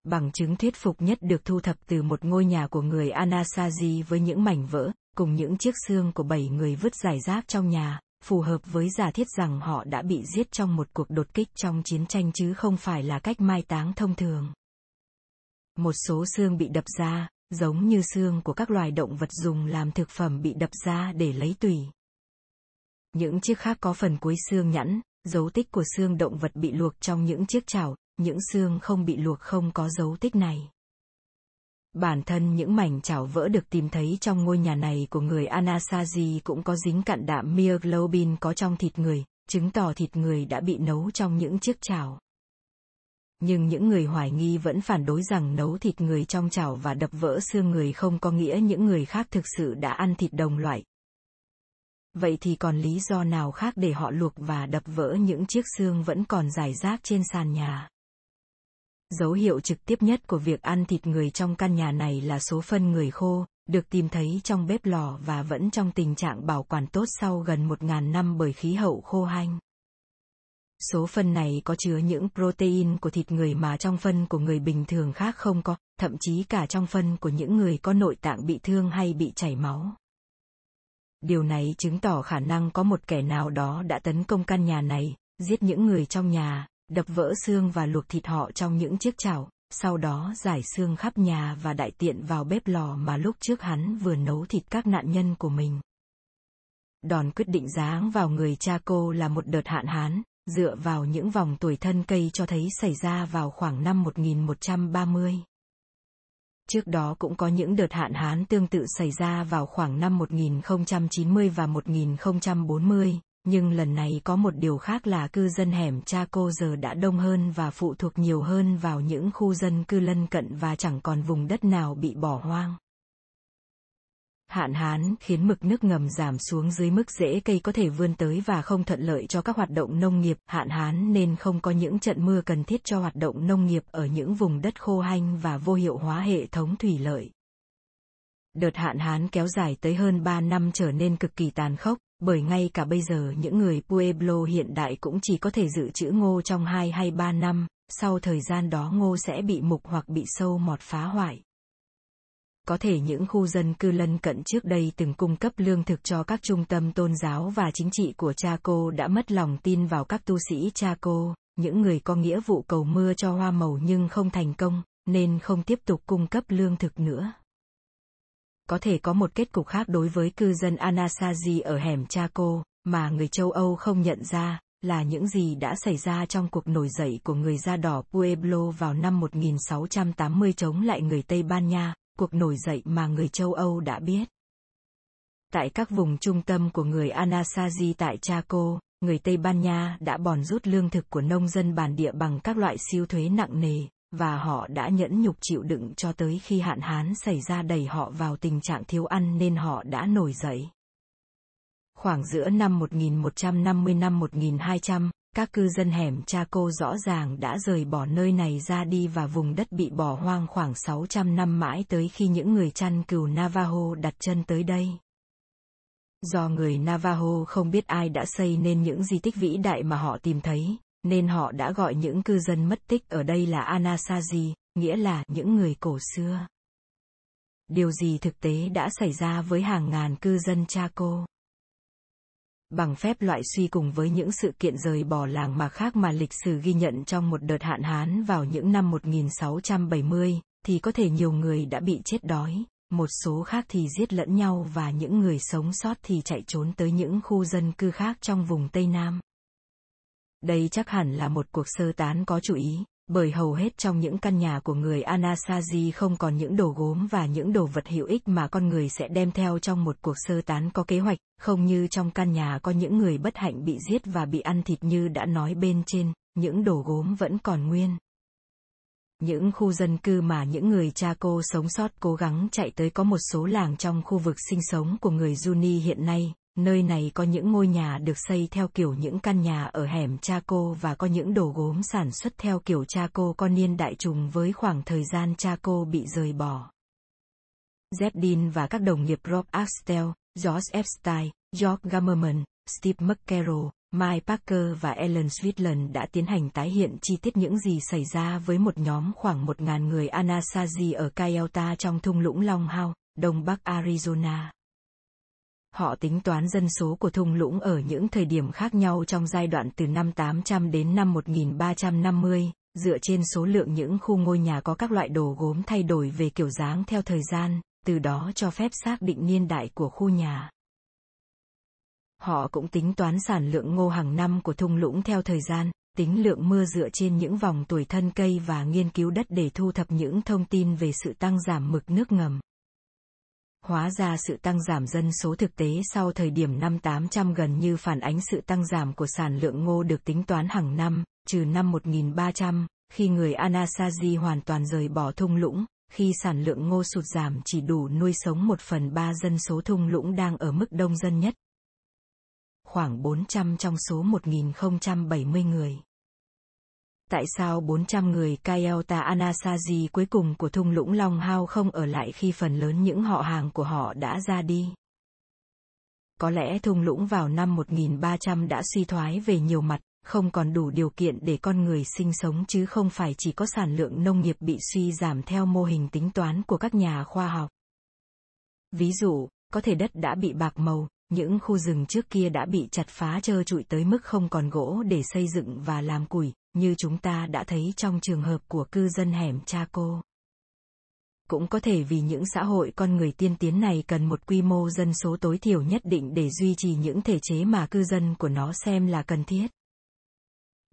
[SPEAKER 1] Bằng chứng thuyết phục nhất được thu thập từ một ngôi nhà của người Anasazi với những mảnh vỡ, cùng những chiếc xương của bảy người vứt giải rác trong nhà, phù hợp với giả thiết rằng họ đã bị giết trong một cuộc đột kích trong chiến tranh chứ không phải là cách mai táng thông thường. Một số xương bị đập ra, giống như xương của các loài động vật dùng làm thực phẩm bị đập ra để lấy tủy. Những chiếc khác có phần cuối xương nhẵn, dấu tích của xương động vật bị luộc trong những chiếc chảo, những xương không bị luộc không có dấu tích này. Bản thân những mảnh chảo vỡ được tìm thấy trong ngôi nhà này của người Anasazi cũng có dính cặn đạm myoglobin có trong thịt người, chứng tỏ thịt người đã bị nấu trong những chiếc chảo. Nhưng những người hoài nghi vẫn phản đối rằng nấu thịt người trong chảo và đập vỡ xương người không có nghĩa những người khác thực sự đã ăn thịt đồng loại. Vậy thì còn lý do nào khác để họ luộc và đập vỡ những chiếc xương vẫn còn rải rác trên sàn nhà? Dấu hiệu trực tiếp nhất của việc ăn thịt người trong căn nhà này là số phân người khô, được tìm thấy trong bếp lò và vẫn trong tình trạng bảo quản tốt sau gần 1.000 năm bởi khí hậu khô hanh. Số phân này có chứa những protein của thịt người mà trong phân của người bình thường khác không có, thậm chí cả trong phân của những người có nội tạng bị thương hay bị chảy máu. Điều này chứng tỏ khả năng có một kẻ nào đó đã tấn công căn nhà này, giết những người trong nhà, đập vỡ xương và luộc thịt họ trong những chiếc chảo, sau đó giải xương khắp nhà và đại tiện vào bếp lò mà lúc trước hắn vừa nấu thịt các nạn nhân của mình. Đòn quyết định giáng vào người cha cô là một đợt hạn hán, dựa vào những vòng tuổi thân cây cho thấy xảy ra vào khoảng năm 1130. Trước đó cũng có những đợt hạn hán tương tự xảy ra vào khoảng năm 1090 và 1040, nhưng lần này có một điều khác là cư dân hẻm Chaco giờ đã đông hơn và phụ thuộc nhiều hơn vào những khu dân cư lân cận và chẳng còn vùng đất nào bị bỏ hoang. Hạn hán khiến mực nước ngầm giảm xuống dưới mức rễ cây có thể vươn tới và không thuận lợi cho các hoạt động nông nghiệp. Hạn hán nên không có những trận mưa cần thiết cho hoạt động nông nghiệp ở những vùng đất khô hanh và vô hiệu hóa hệ thống thủy lợi. Đợt hạn hán kéo dài tới hơn 3 năm trở nên cực kỳ tàn khốc, bởi ngay cả bây giờ những người Pueblo hiện đại cũng chỉ có thể dự trữ ngô trong 2 hay 3 năm, sau thời gian đó ngô sẽ bị mục hoặc bị sâu mọt phá hoại. Có thể những khu dân cư lân cận trước đây từng cung cấp lương thực cho các trung tâm tôn giáo và chính trị của Chaco đã mất lòng tin vào các tu sĩ Chaco, những người có nghĩa vụ cầu mưa cho hoa màu nhưng không thành công, nên không tiếp tục cung cấp lương thực nữa có thể có một kết cục khác đối với cư dân Anasazi ở hẻm Chaco, mà người châu Âu không nhận ra, là những gì đã xảy ra trong cuộc nổi dậy của người da đỏ Pueblo vào năm 1680 chống lại người Tây Ban Nha, cuộc nổi dậy mà người châu Âu đã biết. Tại các vùng trung tâm của người Anasazi tại Chaco, người Tây Ban Nha đã bòn rút lương thực của nông dân bản địa bằng các loại siêu thuế nặng nề, và họ đã nhẫn nhục chịu đựng cho tới khi hạn hán xảy ra đẩy họ vào tình trạng thiếu ăn nên họ đã nổi dậy. Khoảng giữa năm 1150 năm 1200, các cư dân hẻm Chaco rõ ràng đã rời bỏ nơi này ra đi và vùng đất bị bỏ hoang khoảng 600 năm mãi tới khi những người chăn cừu Navajo đặt chân tới đây. Do người Navajo không biết ai đã xây nên những di tích vĩ đại mà họ tìm thấy, nên họ đã gọi những cư dân mất tích ở đây là Anasazi, nghĩa là những người cổ xưa. Điều gì thực tế đã xảy ra với hàng ngàn cư dân Chaco? Bằng phép loại suy cùng với những sự kiện rời bỏ làng mà khác mà lịch sử ghi nhận trong một đợt hạn hán vào những năm 1670, thì có thể nhiều người đã bị chết đói, một số khác thì giết lẫn nhau và những người sống sót thì chạy trốn tới những khu dân cư khác trong vùng Tây Nam. Đây chắc hẳn là một cuộc sơ tán có chủ ý, bởi hầu hết trong những căn nhà của người Anasazi không còn những đồ gốm và những đồ vật hữu ích mà con người sẽ đem theo trong một cuộc sơ tán có kế hoạch, không như trong căn nhà có những người bất hạnh bị giết và bị ăn thịt như đã nói bên trên, những đồ gốm vẫn còn nguyên. Những khu dân cư mà những người cha cô sống sót cố gắng chạy tới có một số làng trong khu vực sinh sống của người Juni hiện nay, Nơi này có những ngôi nhà được xây theo kiểu những căn nhà ở hẻm Chaco và có những đồ gốm sản xuất theo kiểu Chaco con niên đại trùng với khoảng thời gian Chaco bị rời bỏ. Zepdin và các đồng nghiệp Rob Axtell, George Epstein, George Gamerman, Steve McCarroll, Mike Parker và Ellen Sweetland đã tiến hành tái hiện chi tiết những gì xảy ra với một nhóm khoảng 1.000 người Anasazi ở Kayota trong thung lũng Long Hao, đông bắc Arizona. Họ tính toán dân số của thung lũng ở những thời điểm khác nhau trong giai đoạn từ năm 800 đến năm 1350, dựa trên số lượng những khu ngôi nhà có các loại đồ gốm thay đổi về kiểu dáng theo thời gian, từ đó cho phép xác định niên đại của khu nhà. Họ cũng tính toán sản lượng ngô hàng năm của thung lũng theo thời gian, tính lượng mưa dựa trên những vòng tuổi thân cây và nghiên cứu đất để thu thập những thông tin về sự tăng giảm mực nước ngầm. Hóa ra sự tăng giảm dân số thực tế sau thời điểm năm 800 gần như phản ánh sự tăng giảm của sản lượng ngô được tính toán hàng năm, trừ năm 1300, khi người Anasazi hoàn toàn rời bỏ thung lũng, khi sản lượng ngô sụt giảm chỉ đủ nuôi sống một phần ba dân số thung lũng đang ở mức đông dân nhất. Khoảng 400 trong số 1070 người. Tại sao 400 người Kayelta Anasazi cuối cùng của thung lũng Long Hao không ở lại khi phần lớn những họ hàng của họ đã ra đi? Có lẽ thung lũng vào năm 1300 đã suy thoái về nhiều mặt, không còn đủ điều kiện để con người sinh sống chứ không phải chỉ có sản lượng nông nghiệp bị suy giảm theo mô hình tính toán của các nhà khoa học. Ví dụ, có thể đất đã bị bạc màu, những khu rừng trước kia đã bị chặt phá trơ trụi tới mức không còn gỗ để xây dựng và làm củi, như chúng ta đã thấy trong trường hợp của cư dân hẻm Chaco. Cũng có thể vì những xã hội con người tiên tiến này cần một quy mô dân số tối thiểu nhất định để duy trì những thể chế mà cư dân của nó xem là cần thiết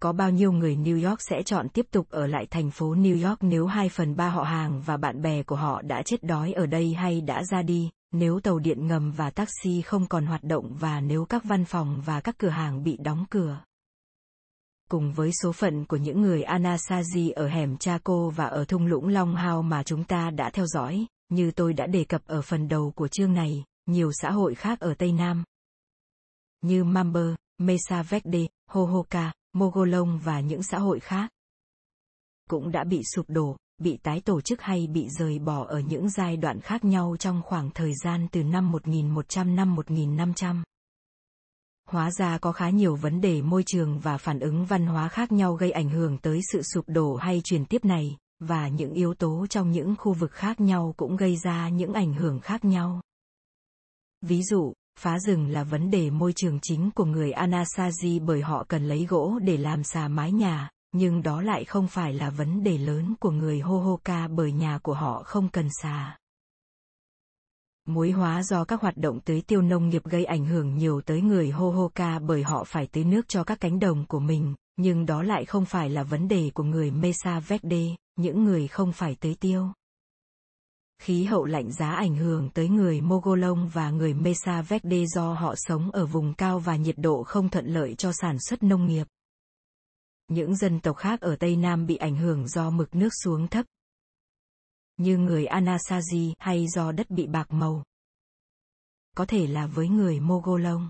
[SPEAKER 1] có bao nhiêu người New York sẽ chọn tiếp tục ở lại thành phố New York nếu 2 phần 3 họ hàng và bạn bè của họ đã chết đói ở đây hay đã ra đi, nếu tàu điện ngầm và taxi không còn hoạt động và nếu các văn phòng và các cửa hàng bị đóng cửa. Cùng với số phận của những người Anasazi ở hẻm Chaco và ở thung lũng Long Hao mà chúng ta đã theo dõi, như tôi đã đề cập ở phần đầu của chương này, nhiều xã hội khác ở Tây Nam, như Mamber, Mesa Verde, Hohoka, Mogolong và những xã hội khác. Cũng đã bị sụp đổ, bị tái tổ chức hay bị rời bỏ ở những giai đoạn khác nhau trong khoảng thời gian từ năm 1100 năm 1500. Hóa ra có khá nhiều vấn đề môi trường và phản ứng văn hóa khác nhau gây ảnh hưởng tới sự sụp đổ hay truyền tiếp này, và những yếu tố trong những khu vực khác nhau cũng gây ra những ảnh hưởng khác nhau. Ví dụ, Phá rừng là vấn đề môi trường chính của người Anasazi bởi họ cần lấy gỗ để làm xà mái nhà, nhưng đó lại không phải là vấn đề lớn của người Hohoka bởi nhà của họ không cần xà. Muối hóa do các hoạt động tưới tiêu nông nghiệp gây ảnh hưởng nhiều tới người Hohoka bởi họ phải tưới nước cho các cánh đồng của mình, nhưng đó lại không phải là vấn đề của người Mesa Verde, những người không phải tưới tiêu khí hậu lạnh giá ảnh hưởng tới người Mogolong và người Mesa Verde do họ sống ở vùng cao và nhiệt độ không thuận lợi cho sản xuất nông nghiệp. Những dân tộc khác ở Tây Nam bị ảnh hưởng do mực nước xuống thấp, như người Anasazi hay do đất bị bạc màu. Có thể là với người Mogolong.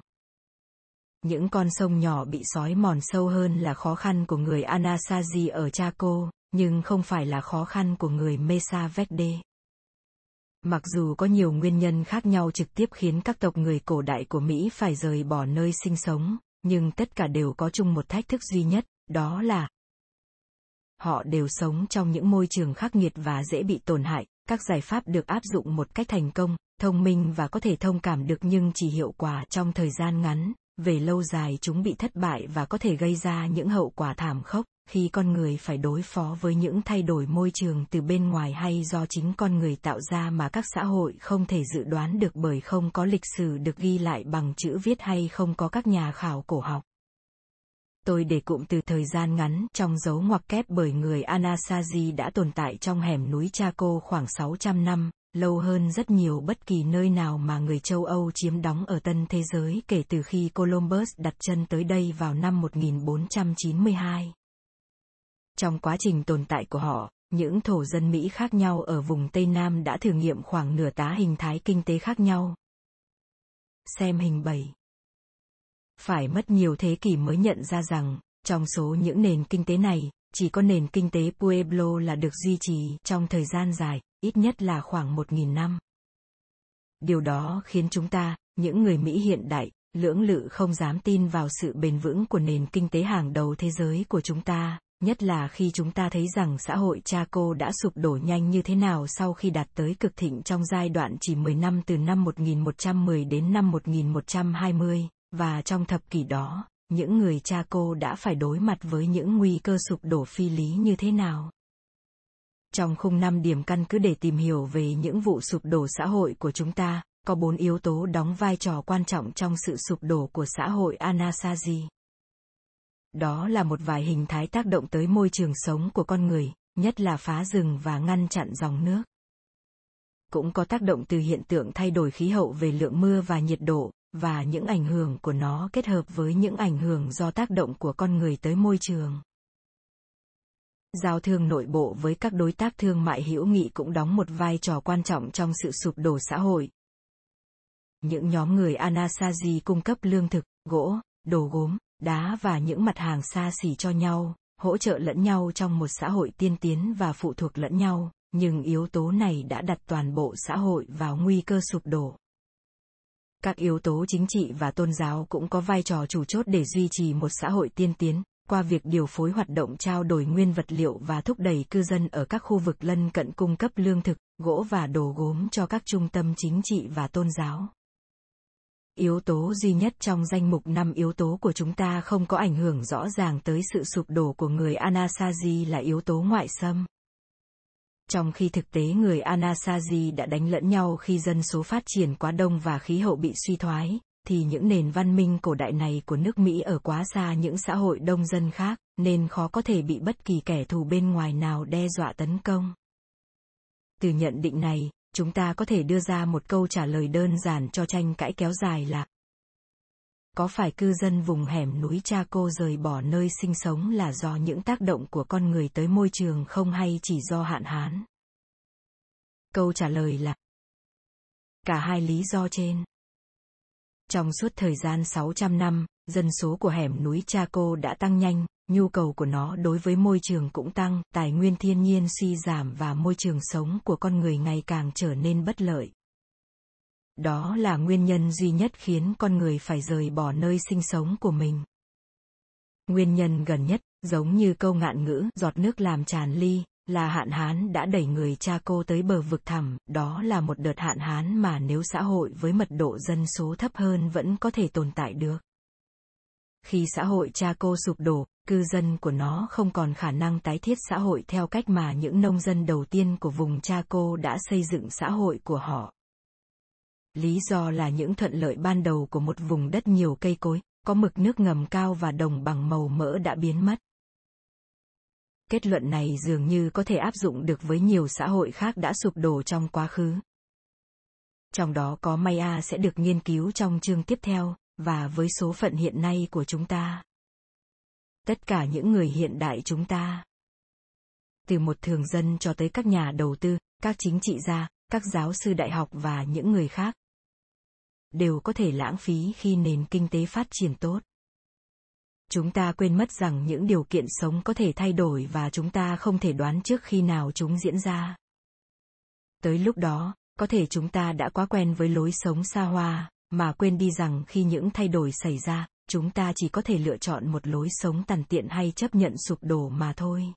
[SPEAKER 1] Những con sông nhỏ bị sói mòn sâu hơn là khó khăn của người Anasazi ở Chaco, nhưng không phải là khó khăn của người Mesa Verde. Mặc dù có nhiều nguyên nhân khác nhau trực tiếp khiến các tộc người cổ đại của Mỹ phải rời bỏ nơi sinh sống, nhưng tất cả đều có chung một thách thức duy nhất, đó là họ đều sống trong những môi trường khắc nghiệt và dễ bị tổn hại, các giải pháp được áp dụng một cách thành công, thông minh và có thể thông cảm được nhưng chỉ hiệu quả trong thời gian ngắn, về lâu dài chúng bị thất bại và có thể gây ra những hậu quả thảm khốc khi con người phải đối phó với những thay đổi môi trường từ bên ngoài hay do chính con người tạo ra mà các xã hội không thể dự đoán được bởi không có lịch sử được ghi lại bằng chữ viết hay không có các nhà khảo cổ học. Tôi để cụm từ thời gian ngắn trong dấu ngoặc kép bởi người Anasazi đã tồn tại trong hẻm núi Chaco khoảng 600 năm, lâu hơn rất nhiều bất kỳ nơi nào mà người châu Âu chiếm đóng ở tân thế giới kể từ khi Columbus đặt chân tới đây vào năm 1492. Trong quá trình tồn tại của họ, những thổ dân Mỹ khác nhau ở vùng Tây Nam đã thử nghiệm khoảng nửa tá hình thái kinh tế khác nhau. Xem hình 7. Phải mất nhiều thế kỷ mới nhận ra rằng, trong số những nền kinh tế này, chỉ có nền kinh tế Pueblo là được duy trì trong thời gian dài, ít nhất là khoảng 1.000 năm. Điều đó khiến chúng ta, những người Mỹ hiện đại, lưỡng lự không dám tin vào sự bền vững của nền kinh tế hàng đầu thế giới của chúng ta, nhất là khi chúng ta thấy rằng xã hội Chaco đã sụp đổ nhanh như thế nào sau khi đạt tới cực thịnh trong giai đoạn chỉ 10 năm từ năm 1110 đến năm 1120, và trong thập kỷ đó, những người cha cô đã phải đối mặt với những nguy cơ sụp đổ phi lý như thế nào. Trong khung năm điểm căn cứ để tìm hiểu về những vụ sụp đổ xã hội của chúng ta, có bốn yếu tố đóng vai trò quan trọng trong sự sụp đổ của xã hội Anasazi. đó là một vài hình thái tác động tới môi trường sống của con người, nhất là phá rừng và ngăn chặn dòng nước. Cũng có tác động từ hiện tượng thay đổi khí hậu về lượng mưa và nhiệt độ, và những ảnh hưởng của nó kết hợp với những ảnh hưởng do tác động của con người tới môi trường. Giao thương nội bộ với các đối tác thương mại hữu nghị cũng đóng một vai trò quan trọng trong sự sụp đổ xã hội. Những nhóm người Anasazi cung cấp lương thực, gỗ, đồ gốm, đá và những mặt hàng xa xỉ cho nhau, hỗ trợ lẫn nhau trong một xã hội tiên tiến và phụ thuộc lẫn nhau, nhưng yếu tố này đã đặt toàn bộ xã hội vào nguy cơ sụp đổ. Các yếu tố chính trị và tôn giáo cũng có vai trò chủ chốt để duy trì một xã hội tiên tiến, qua việc điều phối hoạt động trao đổi nguyên vật liệu và thúc đẩy cư dân ở các khu vực lân cận cung cấp lương thực, gỗ và đồ gốm cho các trung tâm chính trị và tôn giáo. Yếu tố duy nhất trong danh mục năm yếu tố của chúng ta không có ảnh hưởng rõ ràng tới sự sụp đổ của người Anasazi là yếu tố ngoại xâm. Trong khi thực tế người Anasazi đã đánh lẫn nhau khi dân số phát triển quá đông và khí hậu bị suy thoái, thì những nền văn minh cổ đại này của nước Mỹ ở quá xa những xã hội đông dân khác, nên khó có thể bị bất kỳ kẻ thù bên ngoài nào đe dọa tấn công. Từ nhận định này, chúng ta có thể đưa ra một câu trả lời đơn giản cho tranh cãi kéo dài là có phải cư dân vùng hẻm núi cha cô rời bỏ nơi sinh sống là do những tác động của con người tới môi trường không hay chỉ do hạn hán? Câu trả lời là cả hai lý do trên. Trong suốt thời gian 600 năm, dân số của hẻm núi Chaco đã tăng nhanh, nhu cầu của nó đối với môi trường cũng tăng, tài nguyên thiên nhiên suy giảm và môi trường sống của con người ngày càng trở nên bất lợi. Đó là nguyên nhân duy nhất khiến con người phải rời bỏ nơi sinh sống của mình. Nguyên nhân gần nhất, giống như câu ngạn ngữ giọt nước làm tràn ly, là hạn hán đã đẩy người cha cô tới bờ vực thẳm, đó là một đợt hạn hán mà nếu xã hội với mật độ dân số thấp hơn vẫn có thể tồn tại được. Khi xã hội cha cô sụp đổ, cư dân của nó không còn khả năng tái thiết xã hội theo cách mà những nông dân đầu tiên của vùng cha cô đã xây dựng xã hội của họ. Lý do là những thuận lợi ban đầu của một vùng đất nhiều cây cối, có mực nước ngầm cao và đồng bằng màu mỡ đã biến mất. Kết luận này dường như có thể áp dụng được với nhiều xã hội khác đã sụp đổ trong quá khứ. Trong đó có Maya sẽ được nghiên cứu trong chương tiếp theo, và với số phận hiện nay của chúng ta. Tất cả những người hiện đại chúng ta. Từ một thường dân cho tới các nhà đầu tư, các chính trị gia, các giáo sư đại học và những người khác đều có thể lãng phí khi nền kinh tế phát triển tốt. Chúng ta quên mất rằng những điều kiện sống có thể thay đổi và chúng ta không thể đoán trước khi nào chúng diễn ra. Tới lúc đó, có thể chúng ta đã quá quen với lối sống xa hoa, mà quên đi rằng khi những thay đổi xảy ra, chúng ta chỉ có thể lựa chọn một lối sống tàn tiện hay chấp nhận sụp đổ mà thôi.